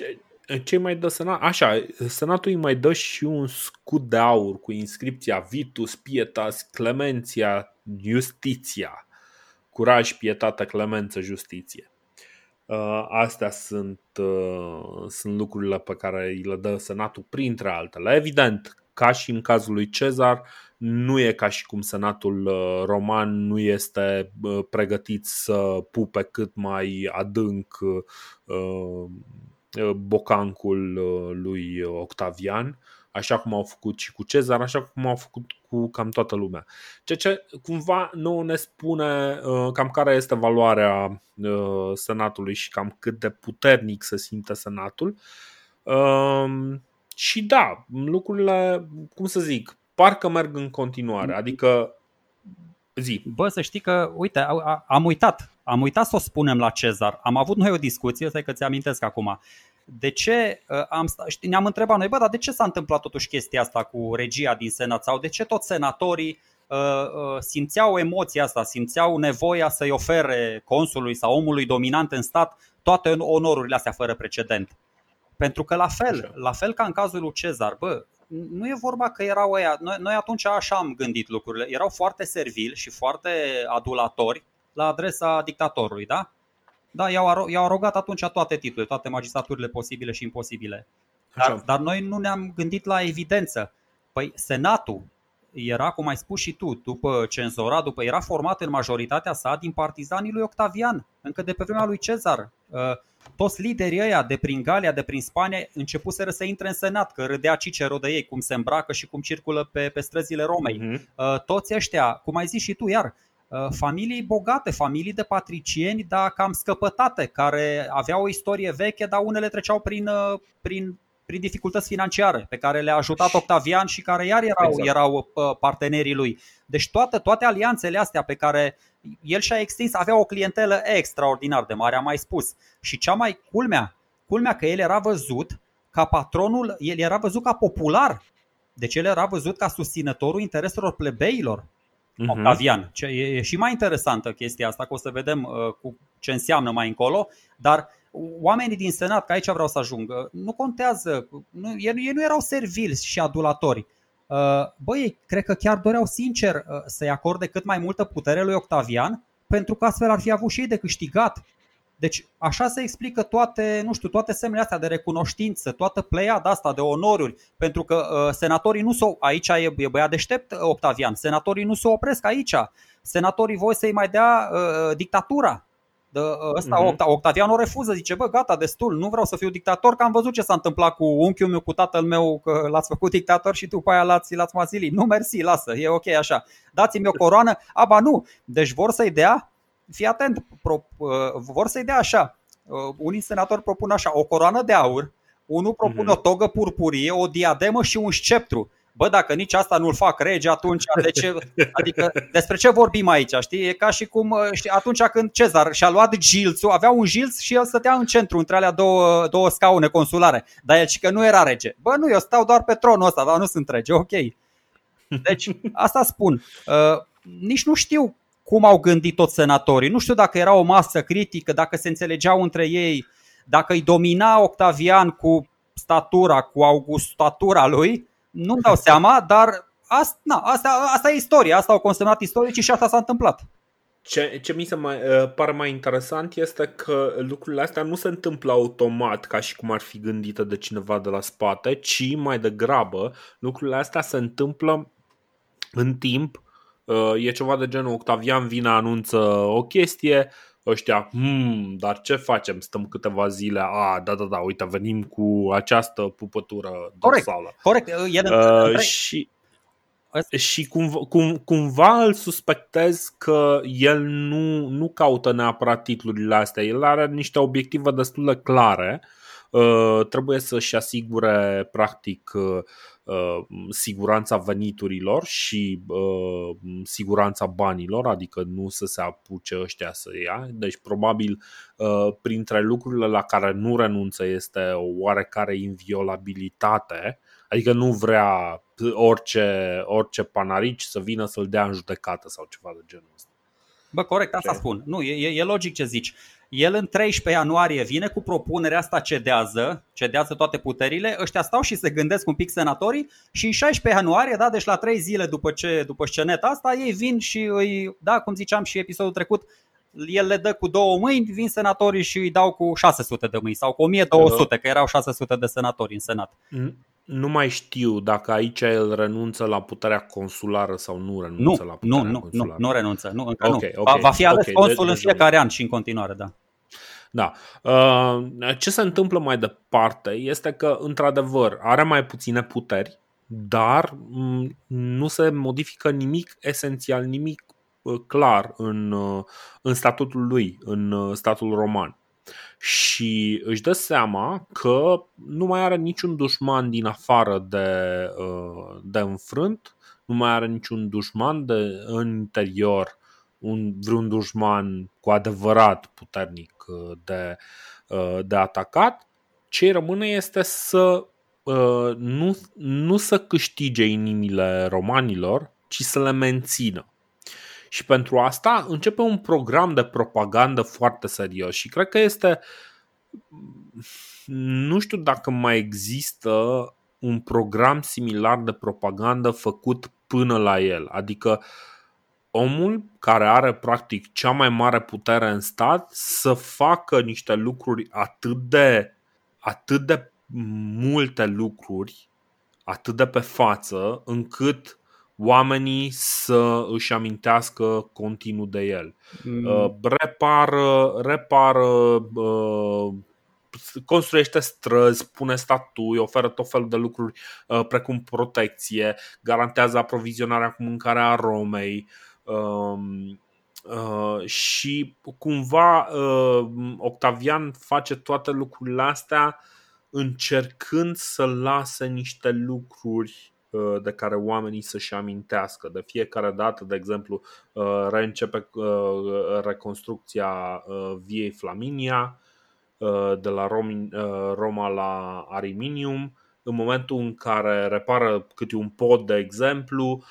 ce mai dă senat? Așa, senatul îi mai dă și un scut de aur cu inscripția Vitus, Pietas, Clemenția, Justiția. Curaj, pietate, clemență, justiție. Uh, astea sunt, uh, sunt lucrurile pe care îi le dă senatul printre altele. Evident, ca și în cazul lui Cezar, nu e ca și cum senatul uh, roman nu este uh, pregătit să pupe cât mai adânc uh, bocancul lui Octavian, așa cum au făcut și cu Cezar, așa cum au făcut cu cam toată lumea. Ceea ce cumva nu ne spune cam care este valoarea senatului și cam cât de puternic se simte senatul. Și da, lucrurile, cum să zic, parcă merg în continuare. Mm. Adică zi. Bă, să știi că, uite, am uitat. Am uitat să o spunem la Cezar. Am avut noi o discuție, stai că ți amintesc acum. De ce uh, am sta, știi, ne-am întrebat noi, bă, dar de ce s-a întâmplat totuși chestia asta cu regia din Senat sau de ce toți senatorii uh, uh, simțeau emoția asta, simțeau nevoia să-i ofere consului sau omului dominant în stat toate onorurile astea fără precedent? Pentru că la fel, la fel ca în cazul lui Cezar, bă, nu e vorba că erau ăia. Noi, noi atunci așa am gândit lucrurile. Erau foarte servili și foarte adulatori la adresa dictatorului, da? Da, i-au, i-au arogat atunci toate titlurile, toate magistraturile posibile și imposibile. Dar, dar noi nu ne-am gândit la evidență. Păi Senatul era, cum ai spus și tu, după cenzura, după era format în majoritatea sa din partizanii lui Octavian, încă de pe vremea lui Cezar. Uh, toți liderii ăia de prin Galia, de prin Spania, începuseră să intre în senat, că râdea Cicero de ei, cum se îmbracă și cum circulă pe, pe străzile Romei. Uh-huh. Toți ăștia, cum ai zis și tu, iar uh, familii bogate, familii de patricieni, dar cam scăpătate, care aveau o istorie veche, dar unele treceau prin, uh, prin prin dificultăți financiare pe care le-a ajutat Octavian și care iar erau, exact. erau uh, partenerii lui. Deci toate, toate alianțele astea pe care el și-a extins avea o clientelă extraordinar de mare, am mai spus. Și cea mai culmea, culmea că el era văzut ca patronul, el era văzut ca popular. Deci el era văzut ca susținătorul intereselor plebeilor. Uh-huh. Octavian. Ce, e, e și mai interesantă chestia asta, că o să vedem uh, cu ce înseamnă mai încolo, dar oamenii din Senat, că aici vreau să ajung, nu contează, nu, ei, ei nu erau servili și adulatori. Uh, băi, cred că chiar doreau sincer uh, să-i acorde cât mai multă putere lui Octavian, pentru că astfel ar fi avut și ei de câștigat. Deci așa se explică toate, nu știu, toate semnele astea de recunoștință, toată pleiada asta de onoruri, pentru că uh, senatorii nu s-o, aici e, e băiat deștept Octavian, senatorii nu se opresc aici. Senatorii voi să-i mai dea uh, dictatura, Ăsta, uh-huh. Octavian o refuză, zice, bă, gata, destul, nu vreau să fiu dictator, că am văzut ce s-a întâmplat cu unchiul meu, cu tatăl meu, că l-ați făcut dictator și după aia l-ați, l-ați mazilit. Nu, mersi, lasă, e ok așa. Dați-mi o coroană, aba nu. Deci vor să-i dea, fii atent, pro, uh, vor să-i dea așa. Uh, unii senatori propun așa, o coroană de aur, unul propune uh-huh. o togă purpurie, o diademă și un sceptru bă, dacă nici asta nu-l fac rege, atunci de ce, adică despre ce vorbim aici, știi? E ca și cum uh, știi, atunci când Cezar și-a luat gilțul, avea un gilț și el stătea în centru, între alea două, două scaune consulare, dar el și că nu era rege. Bă, nu, eu stau doar pe tronul ăsta, dar nu sunt rege, ok. Deci, asta spun. Uh, nici nu știu cum au gândit toți senatorii. Nu știu dacă era o masă critică, dacă se înțelegeau între ei, dacă îi domina Octavian cu statura, cu augustatura lui, nu-mi dau seama, dar asta, na, asta, asta e istoria, asta au consemnat istoricii și asta s-a întâmplat. Ce, ce mi se mai, uh, pare mai interesant este că lucrurile astea nu se întâmplă automat ca și cum ar fi gândite de cineva de la spate, ci mai degrabă lucrurile astea se întâmplă în timp. Uh, e ceva de genul Octavian vine anunță o chestie, ăștia, hmm, dar ce facem? Stăm câteva zile, a, da, da, da, uite, venim cu această pupătură dorsală. Corect, corect. El uh, și, și cum, cum, cumva îl suspectez că el nu, nu caută neapărat titlurile astea, el are niște obiective destul de clare, uh, trebuie să-și asigure practic uh, Uh, siguranța veniturilor și uh, siguranța banilor, adică nu să se apuce ăștia să ia. Deci, probabil, uh, printre lucrurile la care nu renunță este o oarecare inviolabilitate, adică nu vrea orice, orice panarici să vină să-l dea în judecată sau ceva de genul ăsta. Bă, corect, asta ce? spun. Nu, e, e logic ce zici. El în 13 ianuarie vine cu propunerea asta, cedează, cedează toate puterile, ăștia stau și se gândesc un pic senatorii și în 16 ianuarie, da, deci la 3 zile după ce după sceneta asta, ei vin și îi, da, cum ziceam și episodul trecut, el le dă cu două mâini, vin senatorii și îi dau cu 600 de mâini sau cu 1200, că erau 600 de senatori în senat. Mm. Nu mai știu dacă aici el renunță la puterea consulară sau nu renunță nu, la puterea nu, consulară. Nu, nu renunță. Nu, încă okay, nu. Okay, va fi ales okay, consul deci, în fiecare an și în continuare, da. Da. Uh, ce se întâmplă mai departe este că, într-adevăr, are mai puține puteri, dar mm, nu se modifică nimic esențial, nimic uh, clar în, uh, în statutul lui, în statul roman și își dă seama că nu mai are niciun dușman din afară de, uh, de înfrânt, nu mai are niciun dușman de, în interior, un, vreun dușman cu adevărat puternic uh, de, uh, de atacat. Ce rămâne este să nu, nu să câștige inimile romanilor, ci să le mențină. Și pentru asta începe un program de propagandă foarte serios și cred că este nu știu dacă mai există un program similar de propagandă făcut până la el. Adică omul care are practic cea mai mare putere în stat să facă niște lucruri atât de atât de multe lucruri, atât de pe față, încât oamenii să își amintească continuu de el. Mm. Uh, repară, repară uh, construiește străzi, pune statui, oferă tot felul de lucruri uh, precum protecție, garantează aprovizionarea cu mâncarea a Romei um, și cumva Octavian face toate lucrurile astea încercând să lase niște lucruri Uh, de care oamenii să-și amintească. De fiecare dată, de exemplu, uh, reîncepe uh, reconstrucția viei Flaminia de la Roma la Ariminium. În momentul în care repară câte un pod, de exemplu,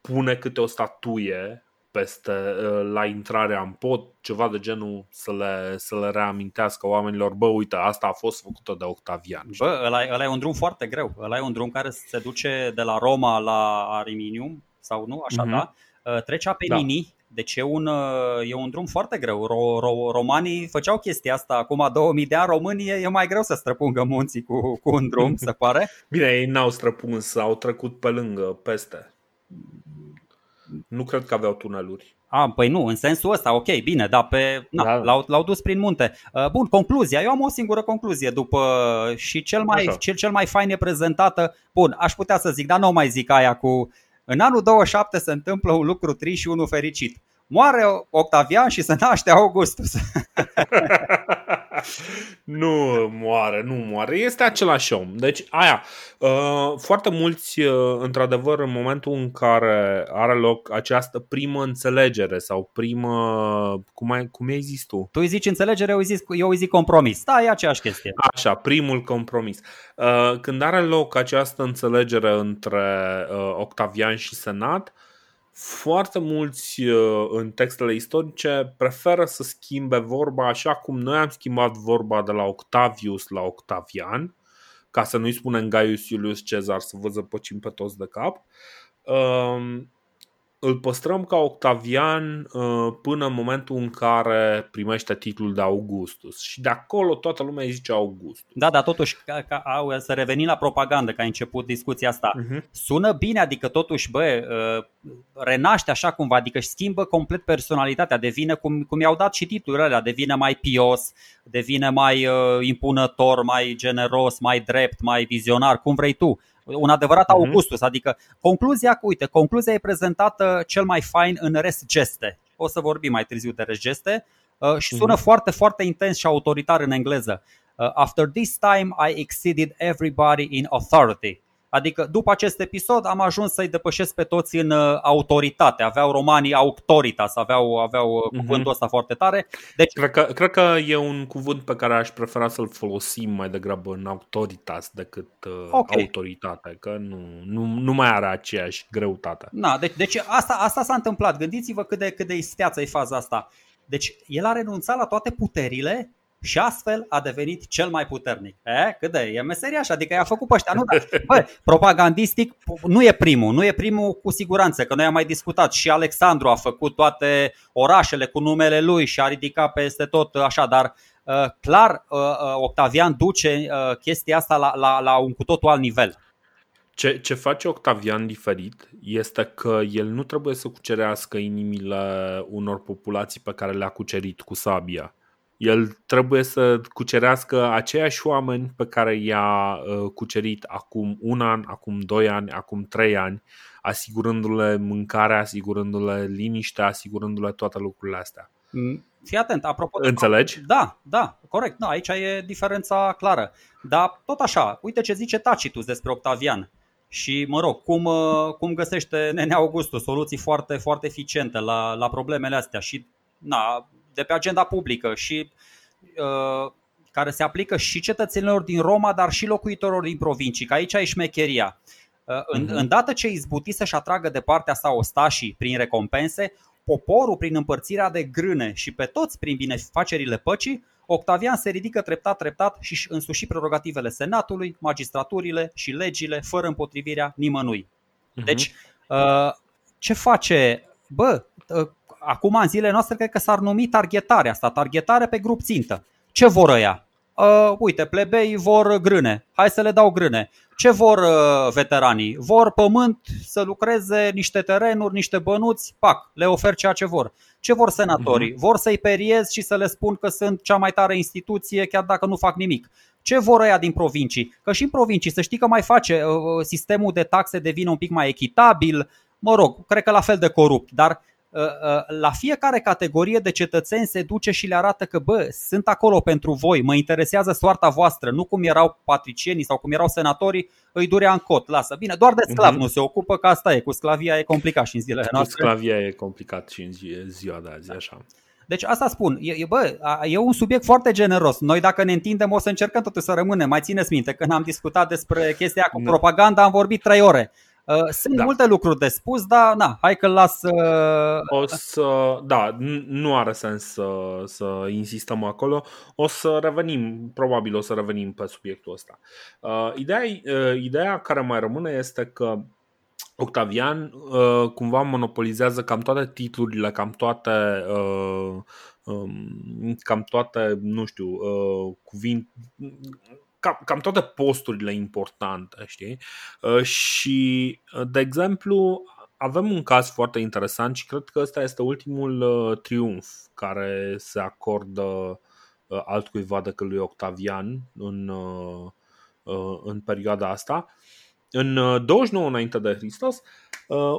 pune câte o statuie peste, uh, la intrarea în pod, ceva de genul să le, să le reamintească oamenilor, bă, uite, asta a fost făcută de Octavian. Bă, ăla, ăla e un drum foarte greu. Ăla e un drum care se duce de la Roma la Ariminium, sau nu, așa, mm-hmm. da? Uh, trece pe da. Mini, deci e un, uh, e un drum foarte greu. Ro, ro, romanii făceau chestia asta acum 2000 de ani. Românii e mai greu să străpungă munții cu, cu un drum, se pare. Bine, ei n-au străpuns, au trecut pe lângă, peste. Nu cred că aveau tuneluri. A, păi nu, în sensul ăsta, ok, bine, dar pe, na, da. l-au, l-au dus prin munte. Uh, bun, concluzia, eu am o singură concluzie după și cel mai, cel, cel mai fain e prezentată, bun, aș putea să zic, dar nu mai zic aia cu în anul 27 se întâmplă un lucru trist și unul fericit. Moare Octavian și se naște Augustus. nu moare, nu moare. Este același om. Deci, aia. Uh, foarte mulți, uh, într-adevăr, în momentul în care are loc această primă înțelegere sau primă. Cum, ai, cum ai zis tu? Tu îi zici înțelegere, eu îi zic, eu îi zic compromis. Da, e aceeași chestie. Așa, primul compromis. Uh, când are loc această înțelegere între Octavian și Senat, foarte mulți uh, în textele istorice preferă să schimbe vorba așa cum noi am schimbat vorba de la Octavius la Octavian, ca să nu-i spunem Gaius Iulius Cezar să vă zăpăcim pe toți de cap. Um, îl păstrăm ca Octavian uh, până în momentul în care primește titlul de Augustus și de acolo toată lumea îi zice Augustus. Da, dar totuși, ca, ca, să revenim la propagandă, că a început discuția asta, uh-huh. sună bine, adică totuși, bă, uh, renaște așa cumva, adică își schimbă complet personalitatea, devine, cum, cum i-au dat și titlurile alea, devine mai pios, devine mai uh, impunător, mai generos, mai drept, mai vizionar, cum vrei tu un adevărat uh-huh. Augustus, adică concluzia, uite, concluzia e prezentată cel mai fain în rest geste. O să vorbim mai târziu de rest geste uh, și sună uh-huh. foarte, foarte intens și autoritar în engleză. Uh, After this time I exceeded everybody in authority. Adică după acest episod am ajuns să-i depășesc pe toți în uh, autoritate. Aveau romanii auctoritas, aveau, aveau uh-huh. cuvântul ăsta foarte tare. Deci... Cred, că, cred că e un cuvânt pe care aș prefera să-l folosim mai degrabă în autoritas decât uh, okay. autoritate, că nu, nu, nu mai are aceeași greutate. Na, deci, deci asta, asta s-a întâmplat. Gândiți-vă cât de, cât de isteață e faza asta. Deci el a renunțat la toate puterile și astfel a devenit cel mai puternic. E, cât de e meseriaș, adică i-a făcut pe ăștia. Nu, dar, bă, propagandistic nu e primul, nu e primul cu siguranță, că noi am mai discutat și Alexandru a făcut toate orașele cu numele lui și a ridicat peste tot așa, dar uh, clar uh, uh, Octavian duce uh, chestia asta la, la, la un cu totul alt nivel. Ce, ce face Octavian diferit este că el nu trebuie să cucerească inimile unor populații pe care le-a cucerit cu sabia el trebuie să cucerească aceiași oameni pe care i-a uh, cucerit acum un an, acum doi ani, acum trei ani, asigurându-le mâncare, asigurându-le liniște, asigurându-le toate lucrurile astea. Mm, fii atent, apropo de... Înțelegi? Da, da, corect. Da, aici e diferența clară. Dar tot așa, uite ce zice Tacitus despre Octavian. Și, mă rog, cum, uh, cum găsește Nene Augustus soluții foarte, foarte eficiente la, la problemele astea și na, de pe agenda publică și uh, care se aplică și cetățenilor din Roma, dar și locuitorilor din provincii, că aici e șmecheria. Uh, în, uh-huh. Îndată ce izbuti să-și atragă de partea sa ostașii prin recompense, poporul prin împărțirea de grâne și pe toți prin binefacerile păcii, Octavian se ridică treptat, treptat și își însuși prerogativele senatului, magistraturile și legile, fără împotrivirea nimănui. Mhm. Deci, uh, ce face? Bă, uh, acum în zilele noastre cred că s-ar numi targetarea asta, targetare pe grup țintă. Ce vor ăia? Uh, uite, plebei vor grâne, hai să le dau grâne. Ce vor uh, veteranii? Vor pământ, să lucreze niște terenuri, niște bănuți, pac, le ofer ceea ce vor. Ce vor senatorii? Vor să-i periez și să le spun că sunt cea mai tare instituție, chiar dacă nu fac nimic. Ce vor ăia din provincii? Că și în provincii, să știi că mai face, uh, sistemul de taxe devine un pic mai echitabil, mă rog, cred că la fel de corupt, dar uh, uh, la fiecare categorie de cetățeni se duce și le arată că, bă, sunt acolo pentru voi, mă interesează soarta voastră, nu cum erau patricienii sau cum erau senatorii, îi durea în cot, lasă. Bine, doar de sclav Mhm. nu se ocupă, că asta e, cu sclavia e complicat și în zilele Cu noastre. sclavia e complicat și în zi- ziua de azi, așa. Deci asta spun, e, e, bă, a- e un subiect foarte generos. Noi dacă ne întindem o să încercăm totuși să rămânem. Mai țineți minte, când am discutat despre chestia cu Da. propaganda am vorbit trei ore. Uh, Sunt Da. multe lucruri de spus, dar na, hai că las uh, O să, da, n- nu are sens să, să insistăm acolo. O să revenim, probabil o să revenim pe subiectul ăsta. Uh, ideea, uh, ideea care mai rămâne este că Octavian uh, cumva monopolizează cam toate titlurile, cam toate uh, um, cam toate, nu știu, uh, cuvinte cam, cam toate posturile importante, știi? Uh, și, uh, de exemplu, avem un caz foarte interesant și cred că ăsta este ultimul uh, triumf care se acordă uh, altcuiva decât lui Octavian în, uh, uh, în perioada asta. În uh, 29 înainte de Hristos, uh,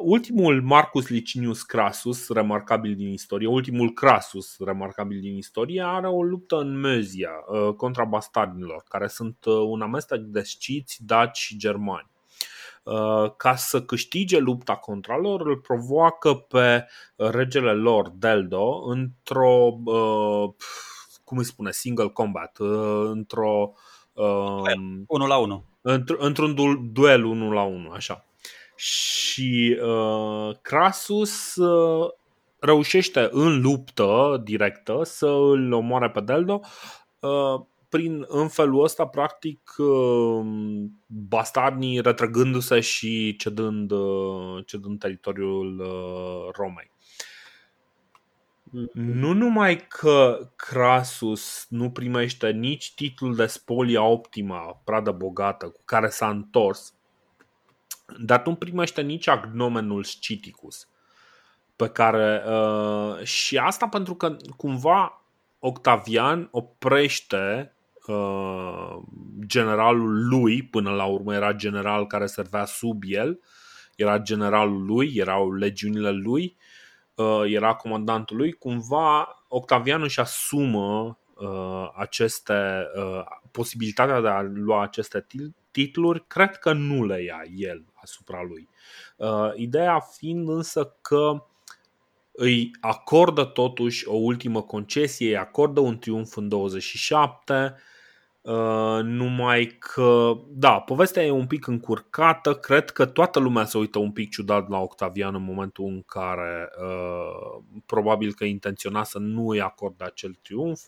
ultimul Marcus Licinius Crassus, remarcabil din istorie, ultimul Crassus, remarcabil din istorie, are o luptă în Mezia uh, contra bastardilor, care sunt uh, un amestec de sciți, daci și germani. Uh, ca să câștige lupta contra lor, îl provoacă pe uh, regele lor, Deldo, într-o, uh, cum îi spune, single combat, uh, într-o uh, unul la unul. într- într-un du- duel 1 la 1, așa. Și uh, Crasus uh, reușește în luptă directă să îl omoare pe Deldo. Uh, prin, în felul ăsta, practic, uh, bastardnii retrăgându-se și cedând, uh, cedând teritoriul uh, Romei. Nu numai că Crasus nu primește nici titlul de spolia optima, pradă bogată, cu care s-a întors, dar nu primește nici agnomenul Sciticus. Pe care, uh, și asta pentru că cumva Octavian oprește uh, generalul lui, până la urmă era general care servea sub el, era generalul lui, erau legiunile lui, uh, era comandantul lui, cumva Octavian își asumă uh, aceste uh, posibilitatea de a lua aceste til- titluri, cred că nu le ia el asupra lui. Uh, ideea fiind însă că îi acordă totuși o ultimă concesie, îi acordă un triumf în 27, Uh, numai că, da, povestea e un pic încurcată. Cred că toată lumea se uită un pic ciudat la Octavian în momentul în care uh, probabil că intenționa să nu îi acorde acel triumf.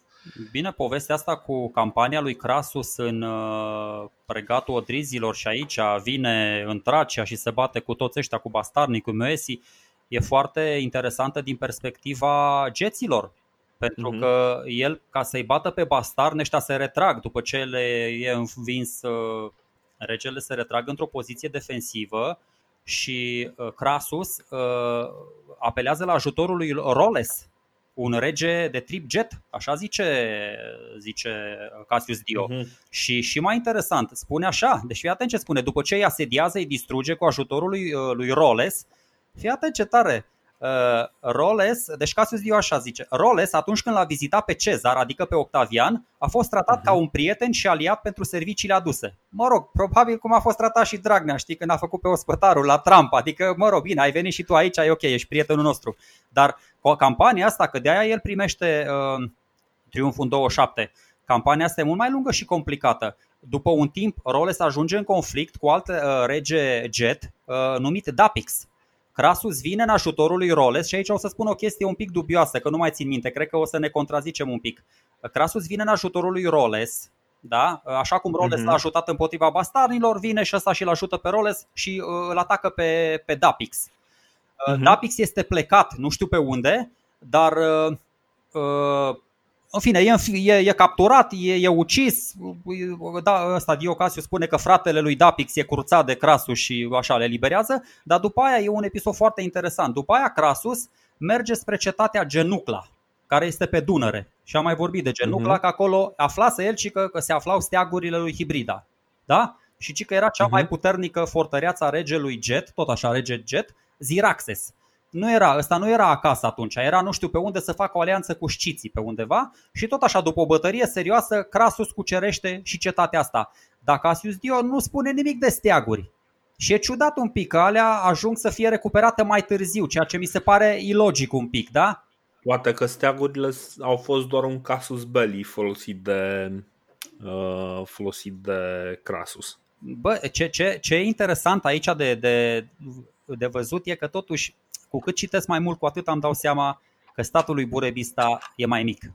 Bine, povestea asta cu campania lui Crasus în uh, pregatul Odrizilor și aici vine în Tracia și se bate cu toți ăștia, cu bastarnii, cu Moesi, e foarte interesantă din perspectiva geților. Pentru Mhm. că el, ca să-i bată pe bastarni, ăștia se retrag după ce le e învins uh, regele se retrag într-o poziție defensivă și uh, Crasus uh, apelează la ajutorul lui Roles, un rege de trip jet, așa zice, zice Cassius Dio. Mhm. Și, și mai interesant, spune așa, deci fii atent ce spune, după ce îi asediază, îi distruge cu ajutorul lui, uh, lui Roles, fii atent ce tare, uh, Roles, deci Cassius Dio așa zice, Roles atunci când l-a vizitat pe Cezar, adică pe Octavian, a fost tratat Mhm. ca un prieten și aliat pentru serviciile aduse. Mă rog, probabil cum a fost tratat și Dragnea, știi, când a făcut pe ospătarul la Trump, adică, mă rog, bine, ai venit și tu aici, e ok, ești prietenul nostru. Dar cu campania asta, că de aia el primește uh, triumful în 27, campania asta e mult mai lungă și complicată. După un timp, Roles ajunge în conflict cu alt uh, rege jet uh, numit Dapix. Crasus vine în ajutorul lui Roles și aici o să spun o chestie un pic dubioasă, că nu mai țin minte, cred că o să ne contrazicem un pic. Crasus vine în ajutorul lui Roles, da? Așa cum Roles uh-huh. l-a ajutat împotriva bastarnilor, vine și ăsta și îl ajută pe Roles și uh, îl atacă pe, pe Dapix. Uh-huh. Dapix este plecat, nu știu pe unde, dar uh, uh, în fine, e, e, e capturat, e, e ucis. Da, ăsta Diocasiu spune că fratele lui Dapix e curțat de Crasus și așa le eliberează, dar după aia e un episod foarte interesant. După aia Crasus merge spre cetatea Genucla, care este pe Dunăre. Și am mai vorbit de Genucla, uh-huh. că acolo aflase el și că, că se aflau steagurile lui Hibrida. Da? Și ci că era cea uh-huh. mai puternică fortăreață a regelui Jet, tot așa rege Jet, Ziraxes nu era, ăsta nu era acasă atunci, era nu știu pe unde să facă o alianță cu sciții pe undeva și tot așa după o bătărie serioasă Crasus cucerește și cetatea asta. Dar Cassius Dio nu spune nimic de steaguri. Și e ciudat un pic că alea ajung să fie recuperate mai târziu, ceea ce mi se pare ilogic un pic, da? Poate că steagurile au fost doar un casus belli folosit de, uh, folosit de Crasus. Bă, ce, ce, ce e interesant aici de, de, de văzut e că totuși cu cât citesc mai mult, cu atât am dau seama că statul lui Burebista e mai mic.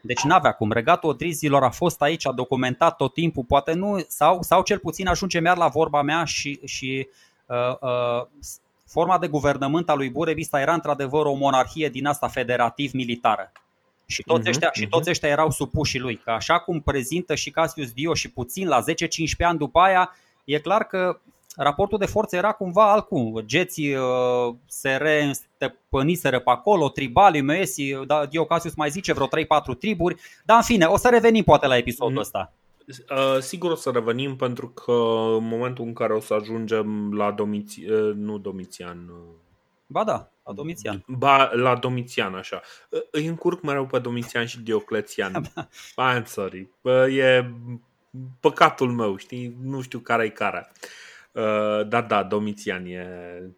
Deci n-avea cum. Regatul Odrizilor a fost aici, a documentat tot timpul, poate nu, sau, sau cel puțin ajunge merg la vorba mea și, și uh, uh, forma de guvernământ a lui Burebista era într-adevăr o monarhie din asta federativ-militară. Și toți, mhm, ăștia, uh-huh, și toți ăștia erau supuși lui. Că așa cum prezintă și Cassius Dio și puțin la 10-15 ani după aia, e clar că raportul de forțe era cumva altcum. Geții uh, se reînstăpâniseră pe acolo, tribalii, Moesi, da, Diocasius mai zice vreo 3-4 triburi, dar în fine, o să revenim poate la episodul mm. ăsta. Uh, sigur o să revenim pentru că în momentul în care o să ajungem la Domitian, uh, nu Domitian, uh, Ba da, la Domitian. Ba, la Domitian, așa. Uh, îi încurc mereu pe Domitian și Dioclețian. I'm sorry. E păcatul meu, știi? Nu știu care e care. Uh, Uh, dar da, Domitian e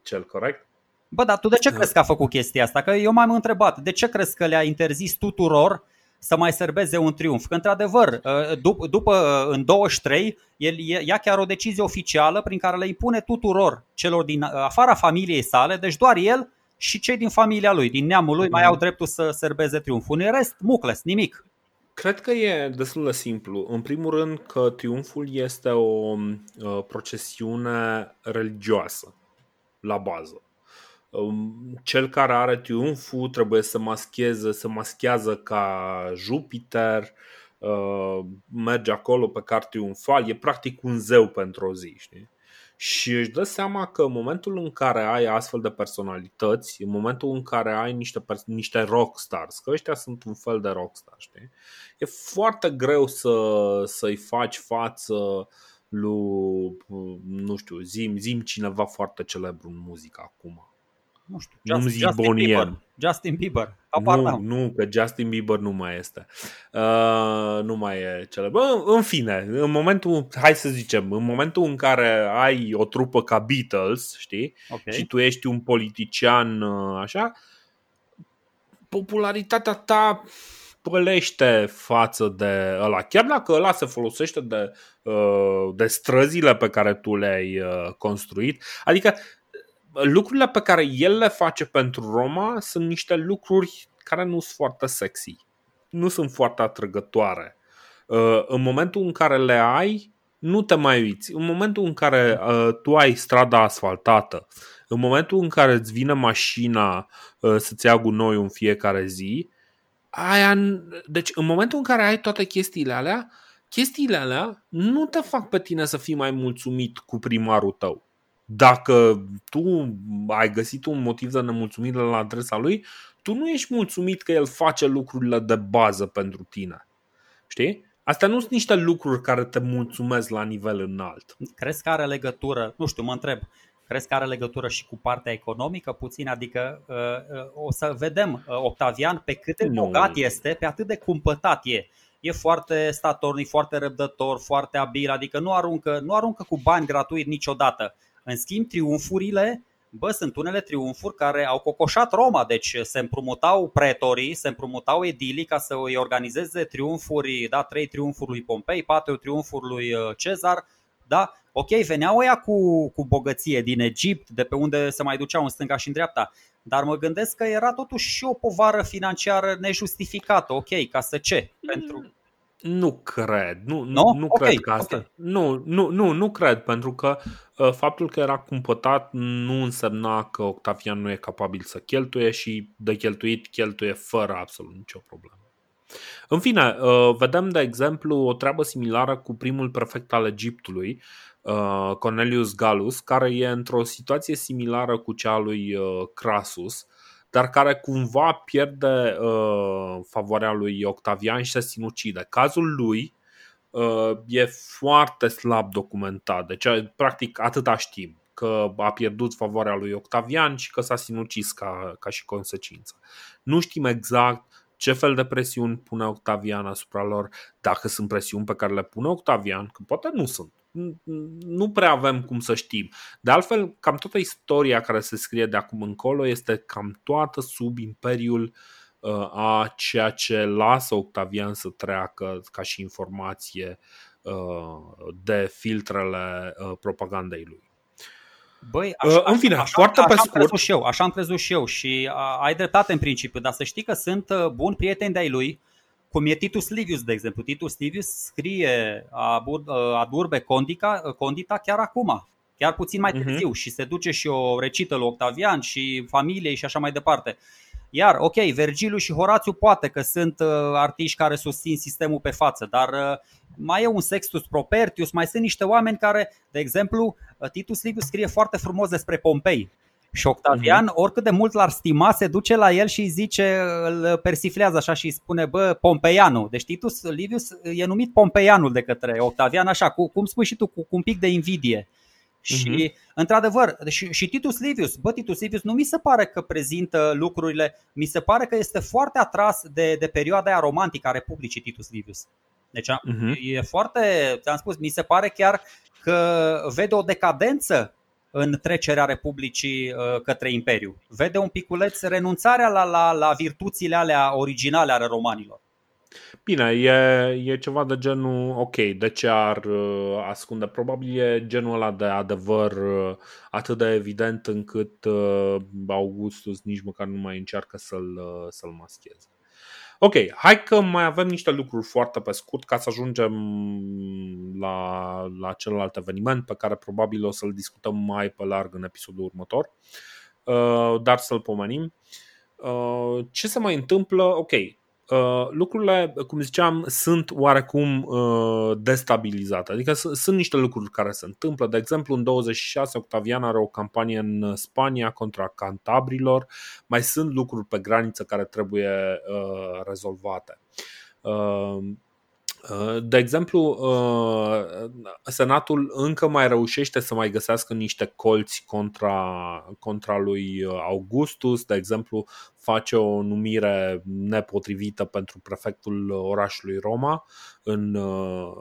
cel corect. Bă, dar tu de ce uh. crezi că a făcut chestia asta? Că eu m-am întrebat, de ce crezi că le-a interzis tuturor să mai serbeze un triumf? Că într-adevăr, uh, dup- după în 23, el ia chiar o decizie oficială prin care le impune tuturor celor din afara familiei sale, deci doar el și cei din familia lui, din neamul lui, mai mm. au dreptul să serbeze triumful. În rest, mucles, nimic. Cred că e destul de simplu. În primul rând că triumful este o uh, procesiune religioasă la bază. Um, cel care are triumful trebuie să mascheze, să maschează ca Jupiter, uh, merge acolo pe car triumfal, e practic un zeu pentru o zi, știi? Și își dă seama că în momentul în care ai astfel de personalități, în momentul în care ai niște, niște rockstars, că ăștia sunt un fel de rockstar, știi? E foarte greu să, să-i faci față lui, nu știu, zim, zim cineva foarte celebru în muzică acum nu știu, Just, nu zic Justin Bonnie Bieber. Justin Bieber. nu, nu, că Justin Bieber nu mai este. Uh, nu mai e cele. Bă, în fine, în momentul, hai să zicem, în momentul în care ai o trupă ca Beatles, știi, okay. și tu ești un politician uh, așa, popularitatea ta pălește față de ăla. Chiar dacă ăla se folosește de, uh, de străzile pe care tu le-ai uh, construit. Adică lucrurile pe care el le face pentru Roma sunt niște lucruri care nu sunt foarte sexy. Nu sunt foarte atrăgătoare. Uh, în momentul în care le ai, nu te mai uiți. În momentul în care uh, tu ai strada asfaltată, în momentul în care îți vine mașina uh, să-ți ia gunoi în fiecare zi, aia, deci în momentul în care ai toate chestiile alea, chestiile alea nu te fac pe tine să fii mai mulțumit cu primarul tău dacă tu ai găsit un motiv de nemulțumire la adresa lui, tu nu ești mulțumit că el face lucrurile de bază pentru tine. Știi? Astea nu sunt niște lucruri care te mulțumesc la nivel înalt. Crezi că are legătură, nu știu, mă întreb, crezi că are legătură și cu partea economică puțin? Adică uh, uh, o să vedem uh, Octavian pe cât de bogat este, pe atât de cumpătat e. E foarte statornic, foarte răbdător, foarte abil, adică nu aruncă, nu aruncă cu bani gratuit niciodată. În schimb, triumfurile, bă, sunt unele triumfuri care au cocoșat Roma, deci se împrumutau pretorii, se împrumutau edilii ca să îi organizeze triumfuri, da, trei triumfuri lui Pompei, patru triumfuri lui uh, Cezar, da? Ok, veneau ăia cu, cu bogăție din Egipt, de pe unde se mai duceau în stânga și în dreapta, dar mă gândesc că era totuși și o povară financiară nejustificată. Ok, ca să ce? Pentru... Nu cred. Nu, nu, nu okay, cred că asta. Okay. Nu, nu, nu, nu cred, pentru că uh, faptul că era cumpătat nu însemna că Octavian nu e capabil să cheltuie și de cheltuit cheltuie fără absolut nicio problemă. În fine, uh, vedem de exemplu o treabă similară cu primul prefect al Egiptului, uh, Cornelius Gallus, care e într-o situație similară cu cea lui uh, Crasus, dar care cumva pierde favoarea lui Octavian și se sinucide. Cazul lui e foarte slab documentat, deci practic atâta știm că a pierdut favoarea lui Octavian și că s-a sinucis ca, ca și consecință. Nu știm exact ce fel de presiuni pune Octavian asupra lor, dacă sunt presiuni pe care le pune Octavian, că poate nu sunt. Nu prea avem cum să știm. De altfel, cam toată istoria care se scrie de acum încolo este cam toată sub imperiul uh, a ceea ce lasă Octavian să treacă ca și informație uh, de filtrele uh, propagandei lui. Băi, așa, uh, în fine, așa, foarte așa, pe scurt. Am crezut și eu, așa am crezut și eu și uh, ai dreptate în principiu, dar să știi că sunt uh, buni prieteni de-ai lui, cum e Titus Livius, de exemplu. Titus Livius scrie ad urbe condita, condita chiar acum, chiar puțin mai mhm. târziu uh-huh. și se duce și o recită lui Octavian și familiei și așa mai departe. Iar, ok, Vergiliu și Horațiu poate că sunt uh, artiști care susțin sistemul pe față, dar uh, mai e un Sextus Propertius, mai sunt niște oameni care, de exemplu, uh, Titus Livius scrie foarte frumos despre Pompei. Și Octavian, uh-huh. oricât de mult l-ar stima, se duce la el și îi zice, îl persiflează așa și îi spune, bă, Pompeianul. Deci Titus Livius e numit Pompeianul de către Octavian, așa, cu, cum spui și tu, cu, cu un pic de invidie. Și, uh-huh. într-adevăr, și, și Titus Livius, bă, Titus Livius nu mi se pare că prezintă lucrurile, mi se pare că este foarte atras de, de perioada aia romantică a Republicii Titus Livius. Deci uh-huh. e foarte, ți-am spus, mi se pare chiar că vede o decadență în trecerea Republicii uh, către Imperiu. Vede un piculeț renunțarea la, la, la virtuțile alea originale ale romanilor. Bine, e, e ceva de genul, ok, de ce ar uh, ascunde? Probabil e genul ăla de adevăr uh, atât de evident încât uh, Augustus nici măcar nu mai încearcă să-l, uh, să-l mascheze. Ok, hai că mai avem niște lucruri foarte pe scurt ca să ajungem la, la celălalt eveniment pe care probabil o să-l discutăm mai pe larg în episodul următor, uh, dar să-l pomenim. Uh, ce se mai întâmplă? Ok, Uh, lucrurile, cum ziceam, sunt oarecum uh, destabilizate. Adică sunt niște lucruri care se întâmplă. De exemplu, în 26 Octavian are o campanie în Spania contra cantabrilor. Mai sunt lucruri pe graniță care trebuie uh, rezolvate. Uh, de exemplu, uh, Senatul încă mai reușește să mai găsească niște colți contra, contra lui Augustus. De exemplu, face o numire nepotrivită pentru prefectul orașului Roma în, uh,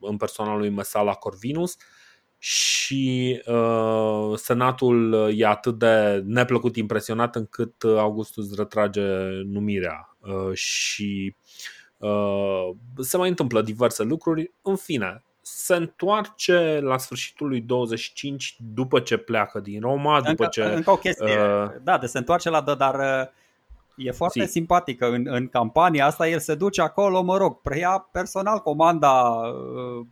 în persoana lui Mesala Corvinus și uh, Senatul e atât de neplăcut impresionat încât Augustus retrage numirea uh, și Uh, se mai întâmplă diverse lucruri. În fine, se întoarce la sfârșitul lui 25 după ce pleacă din Roma. După încă, ce, încă o chestie. Uh, da, de se întoarce la dă, dar uh, e foarte si. simpatică în, în campania asta. El se duce acolo, mă rog, preia personal comanda, uh,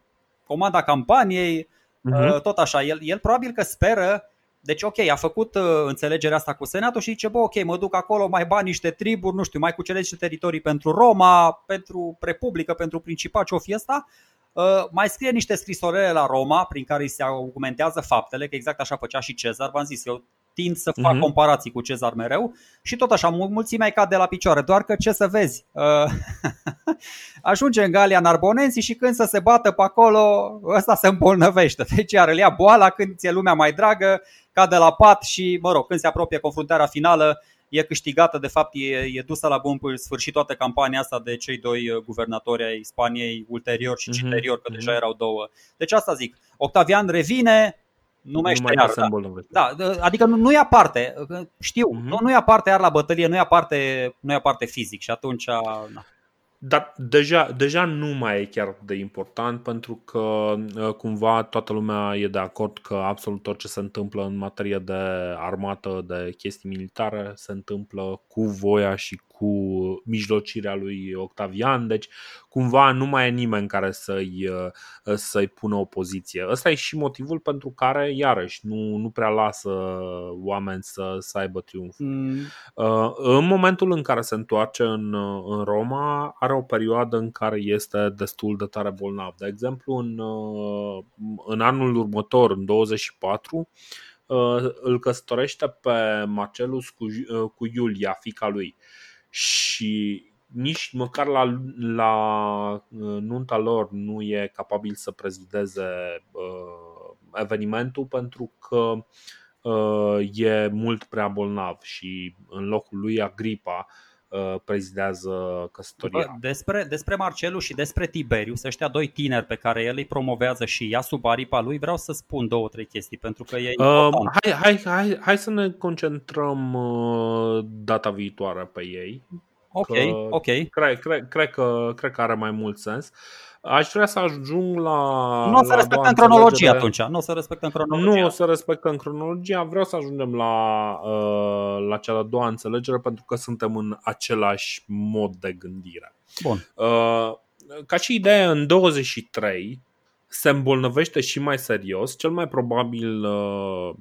comanda campaniei. Uh-huh. Uh, tot așa, el, el probabil că speră deci ok, a făcut uh, înțelegerea asta cu Senatul și zice, bă, ok, mă duc acolo, mai bani niște triburi, nu știu, mai cuceresc niște teritorii pentru Roma, pentru Republică, pentru Principat, ce o fi asta. Uh, mai scrie niște scrisorele la Roma prin care îi se argumentează faptele, că exact așa făcea și Cezar, v-am zis, eu tind să fac uh-huh. comparații cu Cezar mereu și tot așa, mulțimea îi cade la picioare, doar că ce să vezi, uh, ajunge în Galia Narbonensi și când să se bată pe acolo, ăsta se îmbolnăvește. Deci iar îl ia boala când ți-e lumea mai dragă, cade la pat și, mă rog, când se apropie confruntarea finală, e câștigată, de fapt e, e dusă la bun sfârșit toată campania asta de cei doi uh, guvernatori ai Spaniei ulterior și mm-hmm. citerior, că mm-hmm. deja erau două. Deci asta zic, Octavian revine, numește nu iar, da. da, adică nu, nu ia parte, știu, mm-hmm. nu, nu ia parte iar la bătălie, nu ia parte, nu ia parte fizic și atunci, na. dar deja, deja nu mai e chiar de important pentru că uh, cumva toată lumea e de acord că absolut orice se întâmplă în materie de armată, de chestii militare, se întâmplă cu voia și cu mijlocirea lui Octavian, deci cumva nu mai e nimeni care să-i, uh, să-i pună opoziție. Ăsta e și motivul pentru care, iarăși, nu, nu prea lasă oameni să, să aibă triumf. Mm. Uh, în momentul în care se întoarce în, în Roma, are o perioadă în care este destul de tare bolnav. De exemplu, în, uh, în anul următor, în 24, îl căsătorește pe Marcelus cu, cu Iulia, fica lui și nici măcar la, la uh, nunta lor nu e capabil să prezideze uh, evenimentul pentru că uh, e mult prea bolnav și în locul lui Agripa uh, prezidează căsătoria. Bă, despre, despre Marcelu și despre Tiberiu, ăștia doi tineri pe care el îi promovează și ia sub aripa lui, vreau să spun două, trei chestii, pentru că e uh, hai, hai, hai, hai să ne concentrăm uh, data viitoare pe ei, Ok, ok. Cred, cred, cred, că, cred că are mai mult sens. Aș vrea să ajung la. Nu o să respectăm cronologia atunci. Nu o să respectăm cronologia. Nu o să respectăm cronologia. Vreau să ajungem la, uh, la cea de-a doua înțelegere pentru că suntem în același mod de gândire. Bun. Uh, ca și idee, în 23 se îmbolnăvește și mai serios. Cel mai probabil uh,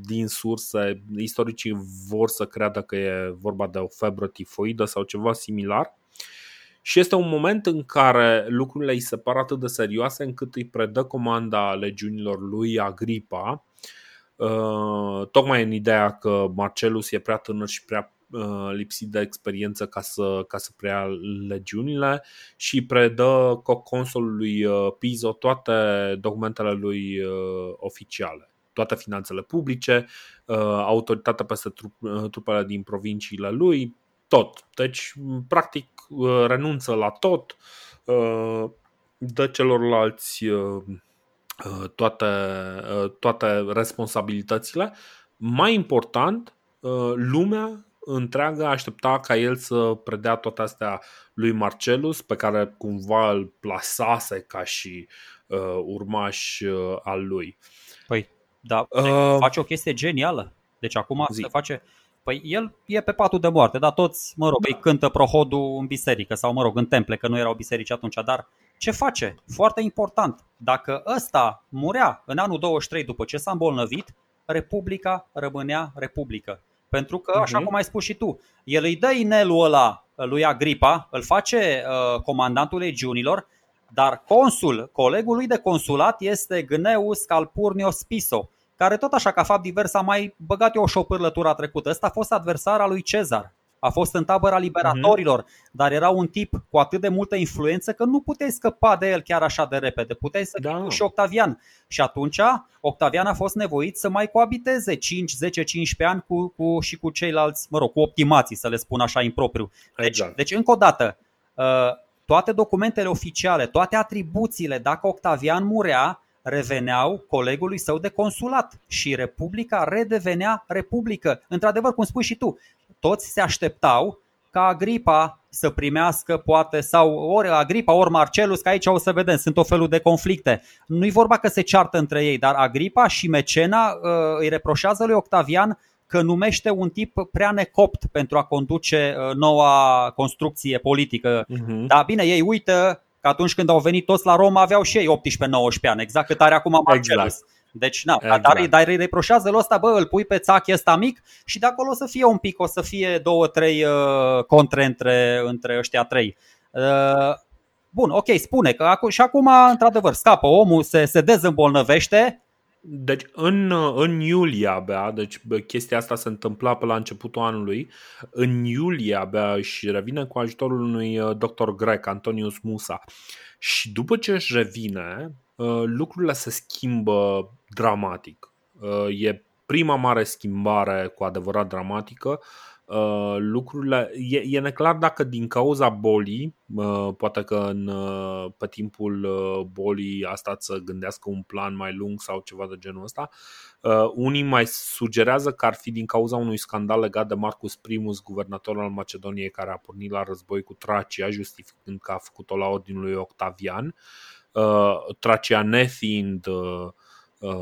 din surse, istoricii vor să creadă că e vorba de o febră tifoidă sau ceva similar. Și este un moment în care lucrurile îi se par atât de serioase încât îi predă comanda legiunilor lui Agripa, uh, tocmai în ideea că Marcelus e prea tânăr și prea Uh, lipsit de experiență ca să, ca să preia legiunile și predă consulului uh, Piso toate documentele lui uh, oficiale toate finanțele publice, autoritatea peste trupele din provinciile lui, tot. Deci, practic, renunță la tot, dă celorlalți toate, toate responsabilitățile. Mai important, lumea întreagă aștepta ca el să predea toate astea lui Marcelus, pe care cumva îl plasase ca și uh, urmaș uh, al lui. Păi, da, uh, face o chestie genială. Deci acum zi. se face... Păi el e pe patul de moarte, dar toți, mă rog, da. îi cântă prohodul în biserică sau, mă rog, în temple, că nu erau biserici atunci, dar ce face? Foarte important. Dacă ăsta murea în anul 23 după ce s-a îmbolnăvit, Republica rămânea Republică. Pentru că, așa uh-huh. cum ai spus și tu, el îi dă inelul ăla lui Agripa, îl face uh, comandantul legiunilor, dar consul, colegul lui de consulat este Gneus Calpurnios Piso, care tot așa ca fapt divers a mai băgat eu o șopârlătură trecută. Ăsta a fost adversar al lui Cezar a fost în tabăra liberatorilor, uh-huh. dar era un tip cu atât de multă influență că nu puteai scăpa de el chiar așa de repede. Puteai să da. fii și Octavian. Și atunci Octavian a fost nevoit să mai coabiteze 5, 10, 15 ani cu, cu, și cu ceilalți, mă rog, cu optimații, să le spun așa impropriu. Deci, exact. deci încă o dată, uh, toate documentele oficiale, toate atribuțiile, dacă Octavian murea, reveneau colegului său de consulat și Republica redevenea Republică. Într-adevăr, cum spui și tu, toți se așteptau ca Agripa să primească poate sau ori Agripa, ori Marcelus, că aici o să vedem, sunt o felul de conflicte. Nu-i vorba că se ceartă între ei, dar Agripa și Mecena uh, îi reproșează lui Octavian că numește un tip prea necopt pentru a conduce uh, noua construcție politică. Uh-huh. Dar bine, ei uită că atunci când au venit toți la Roma aveau și ei 18-19 ani, exact cât are acum Marcelus. Exact. Deci, na, exact. dar, dar îi reproșează lui ăsta, bă, îl pui pe țachi ăsta mic și de acolo o să fie un pic, o să fie două, trei uh, contre între, între ăștia trei. Uh, bun, ok, spune că acu- și acum, într-adevăr, scapă omul, se, se dezîmbolnăvește, deci în, în iulie abia, deci chestia asta se întâmpla pe la începutul anului, în iulie abia își revine cu ajutorul unui uh, doctor grec, Antonius Musa. Și după ce își revine, uh, lucrurile se schimbă dramatic. Uh, e prima mare schimbare cu adevărat dramatică Uh, lucrurile. E, e neclar dacă din cauza bolii, uh, poate că în, uh, pe timpul bolii a stat să gândească un plan mai lung sau ceva de genul ăsta. Unii mai sugerează că ar fi din cauza unui scandal legat de Marcus Primus, guvernator al Macedoniei, care a pornit la război cu Tracia, justificând că a făcut-o la ordinul lui Octavian. Tracia nefiind Uh,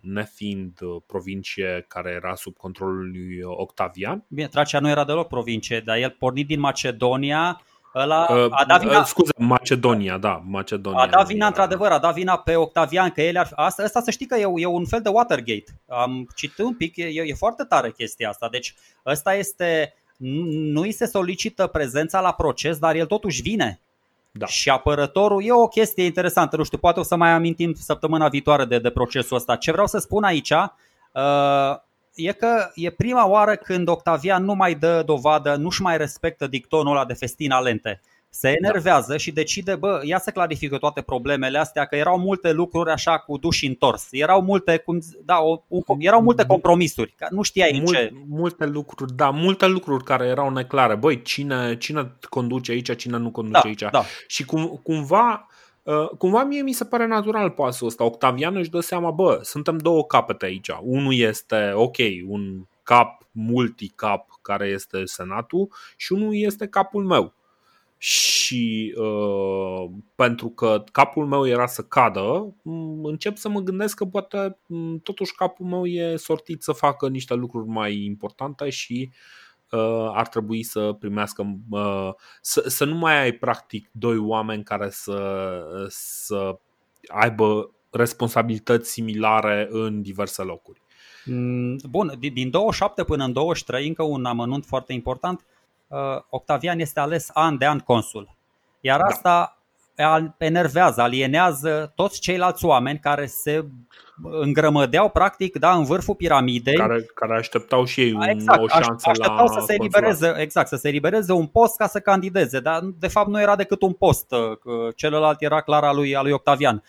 nefiind uh, provincie care era sub controlul lui Octavian. Bine, Tracia nu era deloc provincie, dar el pornit din Macedonia, Ăla a dat vina, uh, scuze, Macedonia, da, Macedonia. A dat vina, într-adevăr, a dat vina pe Octavian, că el ar, asta, asta să știi că e, e un fel de Watergate. Am citit un pic, e, e foarte tare chestia asta. Deci ăsta este, nu îi se solicită prezența la proces, dar el totuși vine. Da. Și apărătorul e o chestie interesantă, nu știu, poate o să mai amintim săptămâna viitoare de, de procesul ăsta. Ce vreau să spun aici uh, e că e prima oară când Octavian nu mai dă dovadă, nu-și mai respectă dictonul ăla de festina lente se da. enervează da. și decide, bă, ia să clarifică toate problemele astea, că erau multe lucruri așa cu duși întors. Erau multe, cum, da, o, un, erau multe compromisuri, că nu știai Mul, ce. Multe lucruri, da, multe lucruri care erau neclare. Băi, cine, cine conduce aici, cine nu conduce da, aici. Da. Și cum, cumva, uh, cumva mie mi se pare natural pasul ăsta. Octavian își dă seama, bă, suntem două capete aici. Unul este, ok, un cap multicap care este Senatul și unul este capul meu și uh, pentru că capul meu era să cadă, încep să mă gândesc că poate totuși capul meu e sortit să facă niște lucruri mai importante și uh, ar trebui să primească, uh, să, să nu mai ai practic doi oameni care să, să aibă responsabilități similare în diverse locuri. Mm, bun, din 27 până în 23, încă un amănunt foarte important, Uh, Octavian este ales an de an consul. Iar da. asta da. enervează, alienează toți ceilalți oameni care se îngrămădeau practic da, în vârful piramidei. Care, care așteptau și ei exact, o șansă așteptau la să se elibereze, exact, să se elibereze un post ca să candideze, dar de fapt nu era decât un post, uh, celălalt era clar al lui, al lui Octavian.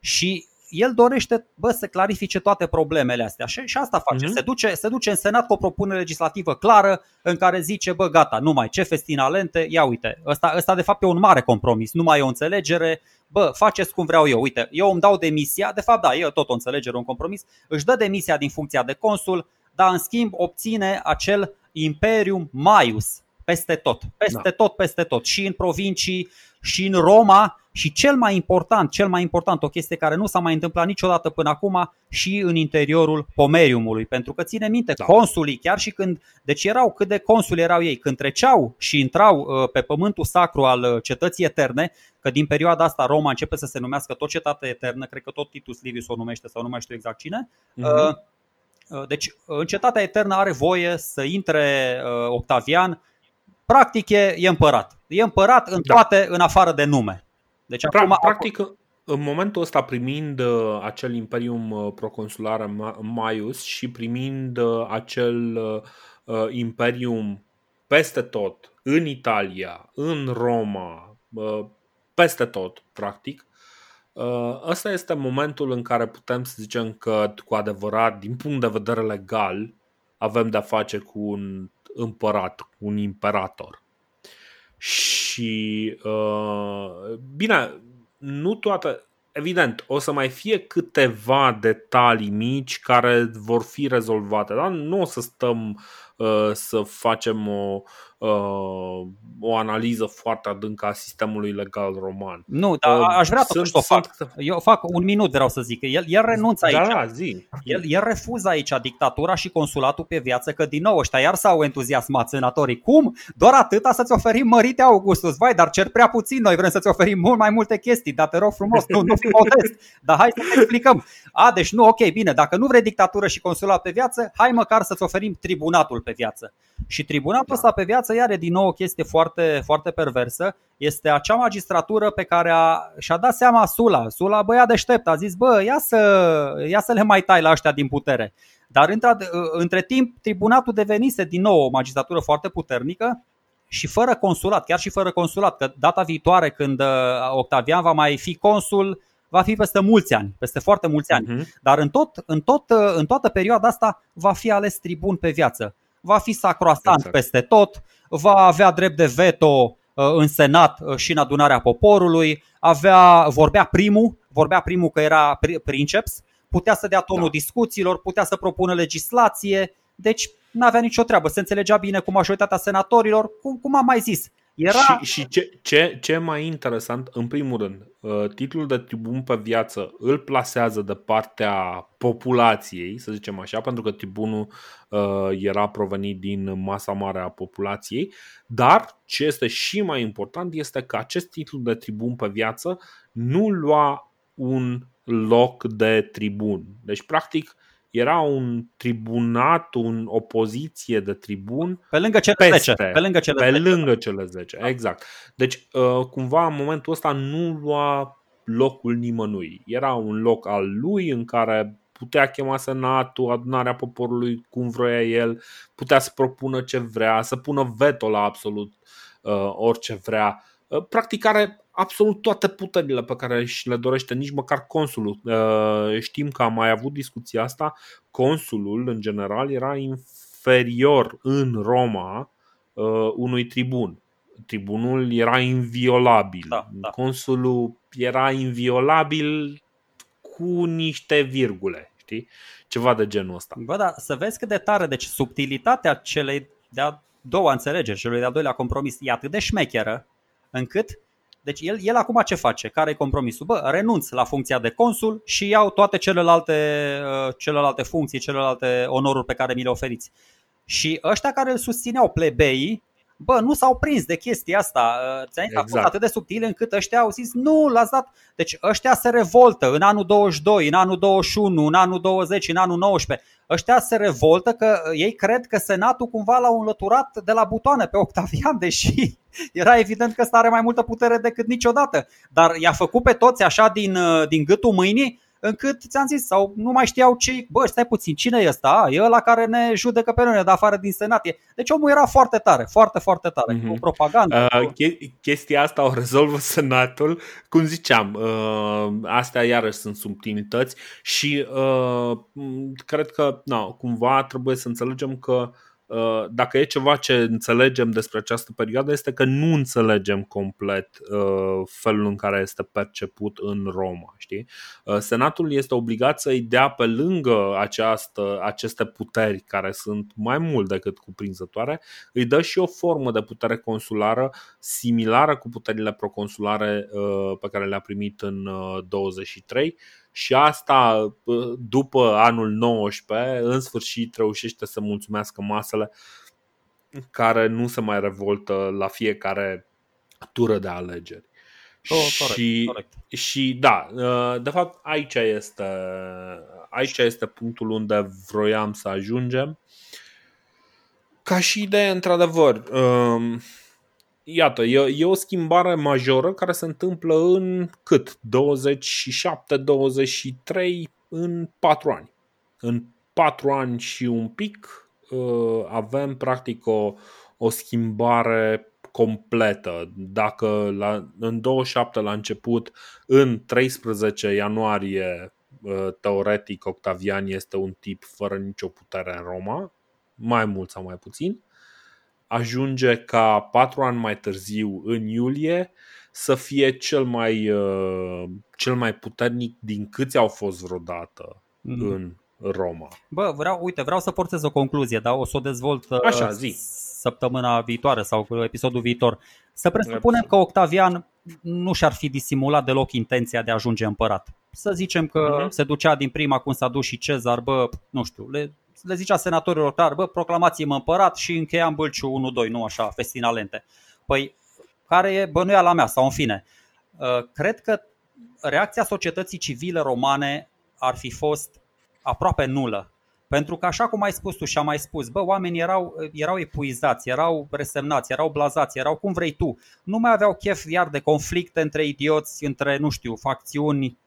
Și el dorește bă, să clarifice toate problemele astea și, și asta face. Mm-hmm. Se, duce, se duce în Senat cu o propunere legislativă clară în care zice, bă, gata, nu mai ce festina lente, ia uite, ăsta, ăsta de fapt e un mare compromis, nu mai e o înțelegere, bă, faceți cum vreau eu, uite, eu îmi dau demisia, de fapt da, e tot o înțelegere, un compromis, își dă demisia din funcția de consul, dar în schimb obține acel Imperium Maius peste tot, peste da. tot, peste tot, și în provincii, și în Roma și cel mai important, cel mai important, o chestie care nu s-a mai întâmplat niciodată până acum și în interiorul Pomeriumului, pentru că ține minte, da. consulii, chiar și când, deci erau cât de consuli erau ei, când treceau și intrau uh, pe pământul sacru al uh, cetății eterne, că din perioada asta Roma începe să se numească tot cetate eternă, cred că tot Titus Livius o numește sau nu mai știu exact cine. Uh-huh. Deci, în cetatea eternă are voie să intre Octavian practic e, e împărat. E împărat în da. toate, da. în afară de nume. Deci pra- acum, practic, în momentul ăsta primind uh, acel imperium uh, proconsular Maius și primind uh, acel uh, uh, imperium peste tot, în Italia, în Roma, uh, peste tot, practic, uh, ăsta este momentul în care putem să zicem că, cu adevărat, din punct de vedere legal, avem de-a face cu un împărat, un imperator. Și uh, bine, nu toate, evident, o să mai fie câteva detalii mici care vor fi rezolvate, dar nu o să stăm uh, să facem o, uh, o analiză foarte adâncă a sistemului legal roman. Nu, dar uh, aș vrea totuși să o fac. Sunt... Eu fac un minut, vreau să zic. El, el renunță da, aici. Da, zi. El, el refuză aici dictatura și consulatul pe viață, că din nou ăștia iar s-au entuziasmat senatorii. Cum? Doar atâta să-ți oferim mărite, Augustus. Vai, dar cer prea puțin. Noi vrem să-ți oferim mult mai multe chestii, dar te rog frumos, nu, nu fi modest. Dar hai să te explicăm. A, deci nu, ok, bine, dacă nu vrei dictatură și consulat pe viață, hai măcar să-ți oferim tribunatul pe viață. Și tribunatul da. ăsta pe viață iar din nou o chestie foarte, foarte perversă. Este acea magistratură pe care a, și-a dat seama Sula. Sula băia deștept, a zis, bă, ia să, ia să le mai tai la ăștia din putere. Dar între, între timp, tribunatul devenise din nou o magistratură foarte puternică și fără consulat, chiar și fără consulat, că data viitoare când uh, Octavian va mai fi consul, va fi peste mulți ani, peste foarte mulți ani. Uh-huh. Dar în, tot, în, tot, uh, în toată perioada asta va fi ales tribun pe viață. va fi sacroastant exact. peste tot, va avea drept de veto în Senat și în adunarea poporului, avea, vorbea primul, vorbea primul că era princeps, putea să dea tonul da. discuțiilor, putea să propună legislație, deci nu avea nicio treabă, se înțelegea bine cu majoritatea senatorilor, cum, cum am mai zis. Era... Și, și ce, ce, ce mai interesant, în primul rând, uh, titlul de tribun pe viață îl plasează de partea populației, să zicem așa, pentru că tribunul uh, era provenit din masa mare a populației, dar ce este și mai important este că acest titlu de tribun pe viață nu lua un loc de tribun. Deci, practic, era un tribunat, un opoziție de tribun pe lângă cele peste, 10. Pe lângă cele pe 10. Lângă cele 10. Exact. Deci, uh, cumva, în momentul ăsta nu lua locul nimănui. Era un loc al lui în care putea chema senatul, adunarea poporului cum vrea el, putea să propună ce vrea, să pună veto la absolut uh, orice vrea. Uh, practic are absolut toate puterile pe care și le dorește, nici măcar consulul. Uh, știm că am mai avut discuția asta, consulul în general era inferior în Roma uh, unui tribun. Tribunul era inviolabil. Da, da. Consulul era inviolabil cu niște virgule, știi? Ceva de genul ăsta. Bă, da, să vezi cât de tare, deci subtilitatea celei de-a doua înțelegeri, celui de-a doilea compromis, e atât de șmecheră încât deci el, el acum ce face? Care e compromisul? Bă, renunț la funcția de consul și iau toate celelalte, uh, celelalte funcții, celelalte onoruri pe care mi le oferiți. Și ăștia care îl susțineau plebeii, bă, nu s-au prins de chestia asta. Uh, ți exact. a fost atât de subtil încât ăștia au zis, nu, l-ați dat. Deci ăștia se revoltă în anul 22, în anul 21, în anul 20, în anul 19 ăștia se revoltă că uh, ei cred că Senatul cumva l-au înlăturat de la butoane pe Octavian, deși era evident că ăsta are mai multă putere decât niciodată. Dar i-a făcut pe toți așa din, uh, din gâtul mâinii încât ți-am zis, sau nu mai știau ce, bă, stai puțin, cine e ăsta? A, e ăla care ne judecă pe noi, de afară din senat. Deci omul era foarte tare, foarte, foarte tare, mm-hmm. cu propagandă. Uh, cu... Chestia asta o rezolvă senatul, cum ziceam, uh, astea iarăși sunt subtilități și uh, cred că, no, cumva trebuie să înțelegem că uh, Uh, dacă e ceva ce înțelegem despre această perioadă este că nu înțelegem complet uh, felul în care este perceput în Roma. Știi? Uh, Senatul este obligat să-i dea pe lângă această, aceste puteri care sunt mai mult decât cuprinzătoare, îi dă și o formă de putere consulară similară cu puterile proconsulare pe care le-a primit în 23 și asta după anul 19 în sfârșit reușește să mulțumească masele care nu se mai revoltă la fiecare tură de alegeri. Oh, corect, și, corect. și da, ă, de fapt aici este, aici este punctul unde vroiam să ajungem. Ca și idee, într-adevăr, iată, e, e o schimbare majoră care se întâmplă în cât? 27-23 în 4 ani. În 4 ani și un pic uh, avem practic o, o schimbare completă. Dacă la, în 27 la început, în 13 ianuarie, uh, teoretic, Octavian este un tip fără nicio putere în Roma, mai mult sau mai puțin ajunge ca patru ani mai târziu, în iulie, să fie cel mai, uh, cel mai puternic din câți au fost vreodată mm. în Roma. Bă, vreau, uite, vreau să portez o concluzie, dar o să o dezvolt uh, Așa, zi. săptămâna viitoare sau episodul viitor. Să presupunem că Octavian nu și-ar fi disimulat deloc intenția de a ajunge împărat. Să zicem că uh-huh. se ducea din prima cum s-a dus și Cezar, bă, nu știu, le le zicea senatorilor clar, bă, proclamați-mă împărat și încheiam Bâlciu 1-2, nu așa, festinalente. Păi, care e bănuiala mea, sau în fine, uh, cred că reacția societății civile romane ar fi fost aproape nulă. Pentru că așa cum ai spus tu și am mai spus, bă, oamenii erau, erau epuizați, erau resemnați, erau blazați, erau cum vrei tu. Nu mai aveau chef iar de conflicte între idioți, între, nu știu, facțiuni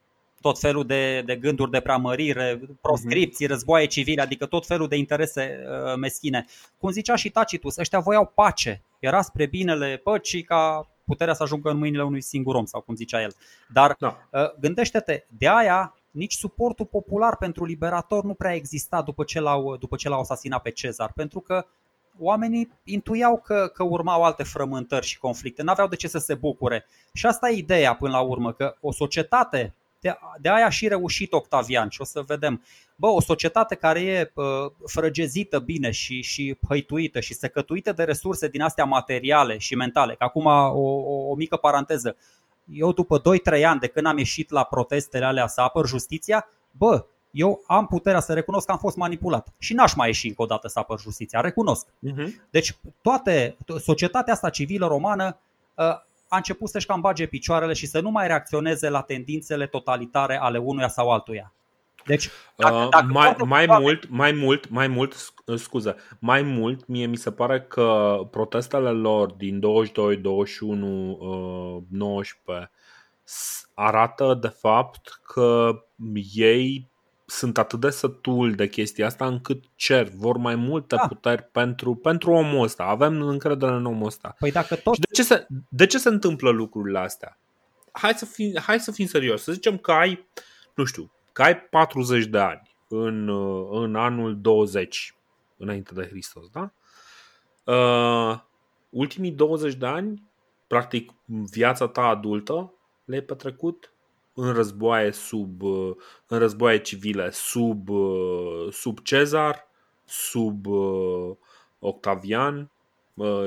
tot felul de, de gânduri de preamărire, proscripții, războaie civile, adică tot felul de interese uh, meschine. Cum zicea și Tacitus, ăștia voiau pace, era spre binele păcii ca puterea să ajungă în mâinile unui singur om, sau cum zicea el. Dar da. uh, gândește-te, de aia nici suportul popular pentru liberator nu prea exista după ce l-au, după ce l-au asasinat pe Cezar, pentru că oamenii intuiau că, că urmau alte frământări și conflicte, n-aveau de ce să se bucure. Și asta e ideea până la urmă, că o societate, de, de aia și reușit Octavian și o să vedem, bă, o societate care e uh, frăgezită bine și, și hăituită și secătuită de resurse din astea materiale și mentale, că acum o, o, o mică paranteză, eu după 2-3 ani de când am ieșit la protestele alea să apăr justiția, bă, eu am puterea să recunosc că am fost manipulat și n-aș mai ieși încă o dată să apăr justiția, recunosc. Uh-huh. Deci toate, societatea asta civilă romană uh, a început să-și cam bage picioarele și să nu mai reacționeze la tendințele totalitare ale unuia sau altuia. Deci, dacă, uh, dacă mai, mai toate... mult, mai mult, mai mult, scuză, mai mult, mie mi se pare că protestele lor din 22, 21, uh, 19 arată de fapt că ei sunt atât de sătul de chestia asta încât cer, vor mai multe da. puteri pentru, pentru omul ăsta. Avem încredere în omul ăsta. Păi dacă tot... Și de, ce se, de ce se întâmplă lucrurile astea? Hai să fim, hai să fim serios. Să zicem că ai, nu știu, că ai 40 de ani în, în anul 20 înainte de Hristos, da? Uh, ultimii 20 de ani, practic viața ta adultă, le-ai petrecut în războaie sub în războaie civile sub sub Cezar, sub Octavian,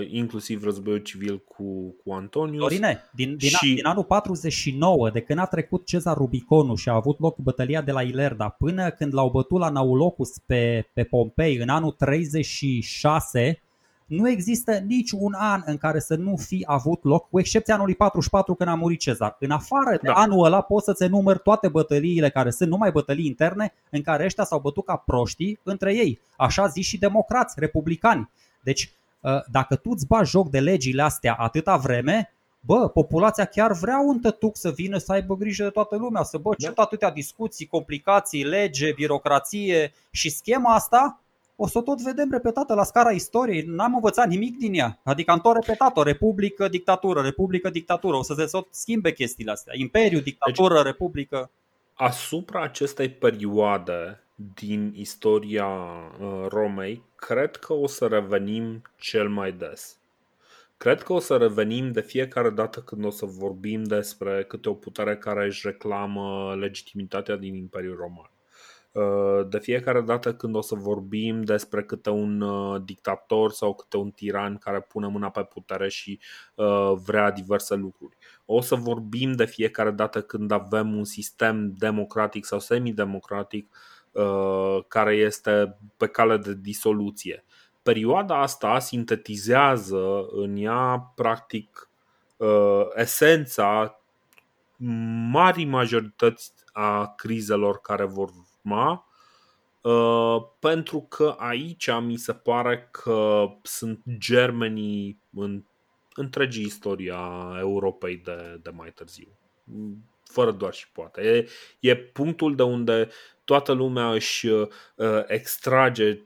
inclusiv războiul civil cu, cu Antonius. Dorine, din, din, și... din anul 49, de când a trecut Cezar Rubiconul și a avut loc bătălia de la Ilerda, până când l-au bătut la Naulocus pe, pe Pompei în anul 36, nu există nici un an în care să nu fi avut loc, cu excepția anului 44 când a murit Cezar. În afară de da. anul ăla poți să-ți enumeri toate bătăliile care sunt numai bătălii interne în care ăștia s-au bătut ca proștii între ei, așa zi și democrați, republicani. Deci ă, dacă tu îți bagi joc de legile astea atâta vreme, bă, populația chiar vrea un tătuc să vină să aibă grijă de toată lumea, să bă, ce da. atâtea discuții, complicații, lege, birocrație și schema asta o să tot vedem repetată la scara istoriei. N-am învățat nimic din ea. Adică am tot repetat-o. Republică, dictatură, republică, dictatură. O să se tot schimbe chestiile astea. Imperiu, dictatură, deci, republică. Asupra acestei perioade din istoria uh, Romei, cred că o să revenim cel mai des. Cred că o să revenim de fiecare dată când o să vorbim despre câte o putere care își reclamă legitimitatea din Imperiul Roman. Uh, de fiecare dată când o să vorbim despre câte un uh, dictator sau câte un tiran care pune mâna pe putere și uh, vrea diverse lucruri. O să vorbim de fiecare dată când avem un sistem democratic sau semidemocratic care este pe cale de disoluție. Perioada asta sintetizează în ea practic esența marii majorități a crizelor care vor urma, uh, pentru că aici mi se pare că sunt germenii în întregii istoria Europei de, de mai târziu. Fără doar și poate. E, e punctul de unde toată lumea își uh, extrage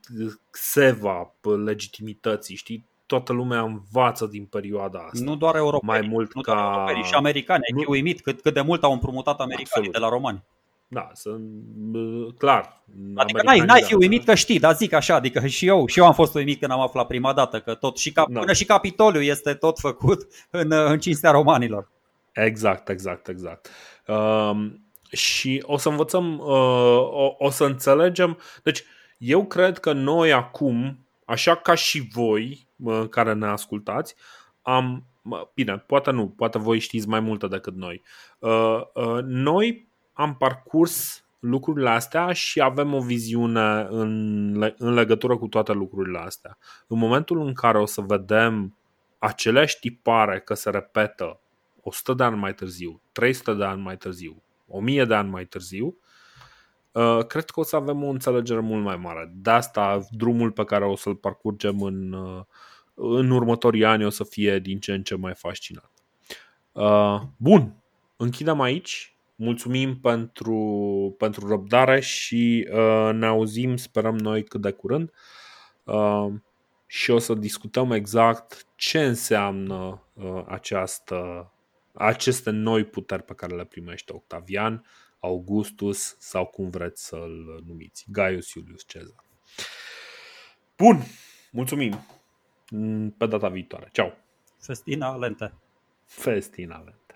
seva legitimității, știi? Toată lumea învață din perioada asta. Nu doar europeni, mai mult nu ca... doar europeni, și americani. Nu... Ai uimit cât, cât de mult au împrumutat americanii Absolut. de la romani. Da, sunt clar. Adică n-ai, n-ai fi uimit că știi, dar zic așa, adică și eu, și eu am fost uimit când am aflat prima dată că tot și cap, da. până și Capitoliu este tot făcut în, în cinstea romanilor. Exact, exact, exact. Um, și o să învățăm, uh, o, o să înțelegem. Deci, eu cred că noi acum, așa ca și voi uh, care ne ascultați, am, bine, poate nu, poate voi știți mai multe decât noi. Uh, uh, noi am parcurs lucrurile astea și avem o viziune în, în legătură cu toate lucrurile astea. În momentul în care o să vedem aceleași tipare că se repetă 100 de ani mai târziu, 300 de ani mai târziu, 1000 de ani mai târziu, uh, cred că o să avem o înțelegere mult mai mare. De asta drumul pe care o să-l parcurgem în, uh, în următorii ani o să fie din ce în ce mai fascinant. Uh, bun, închidem aici mulțumim pentru, pentru răbdare și uh, ne auzim, sperăm noi cât de curând uh, și o să discutăm exact ce înseamnă uh, această, aceste noi puteri pe care le primește Octavian, Augustus sau cum vreți să-l numiți, Gaius Iulius Cezar. Bun, mulțumim! Pe data viitoare. Ciao! Festina Alente! Festina Alente!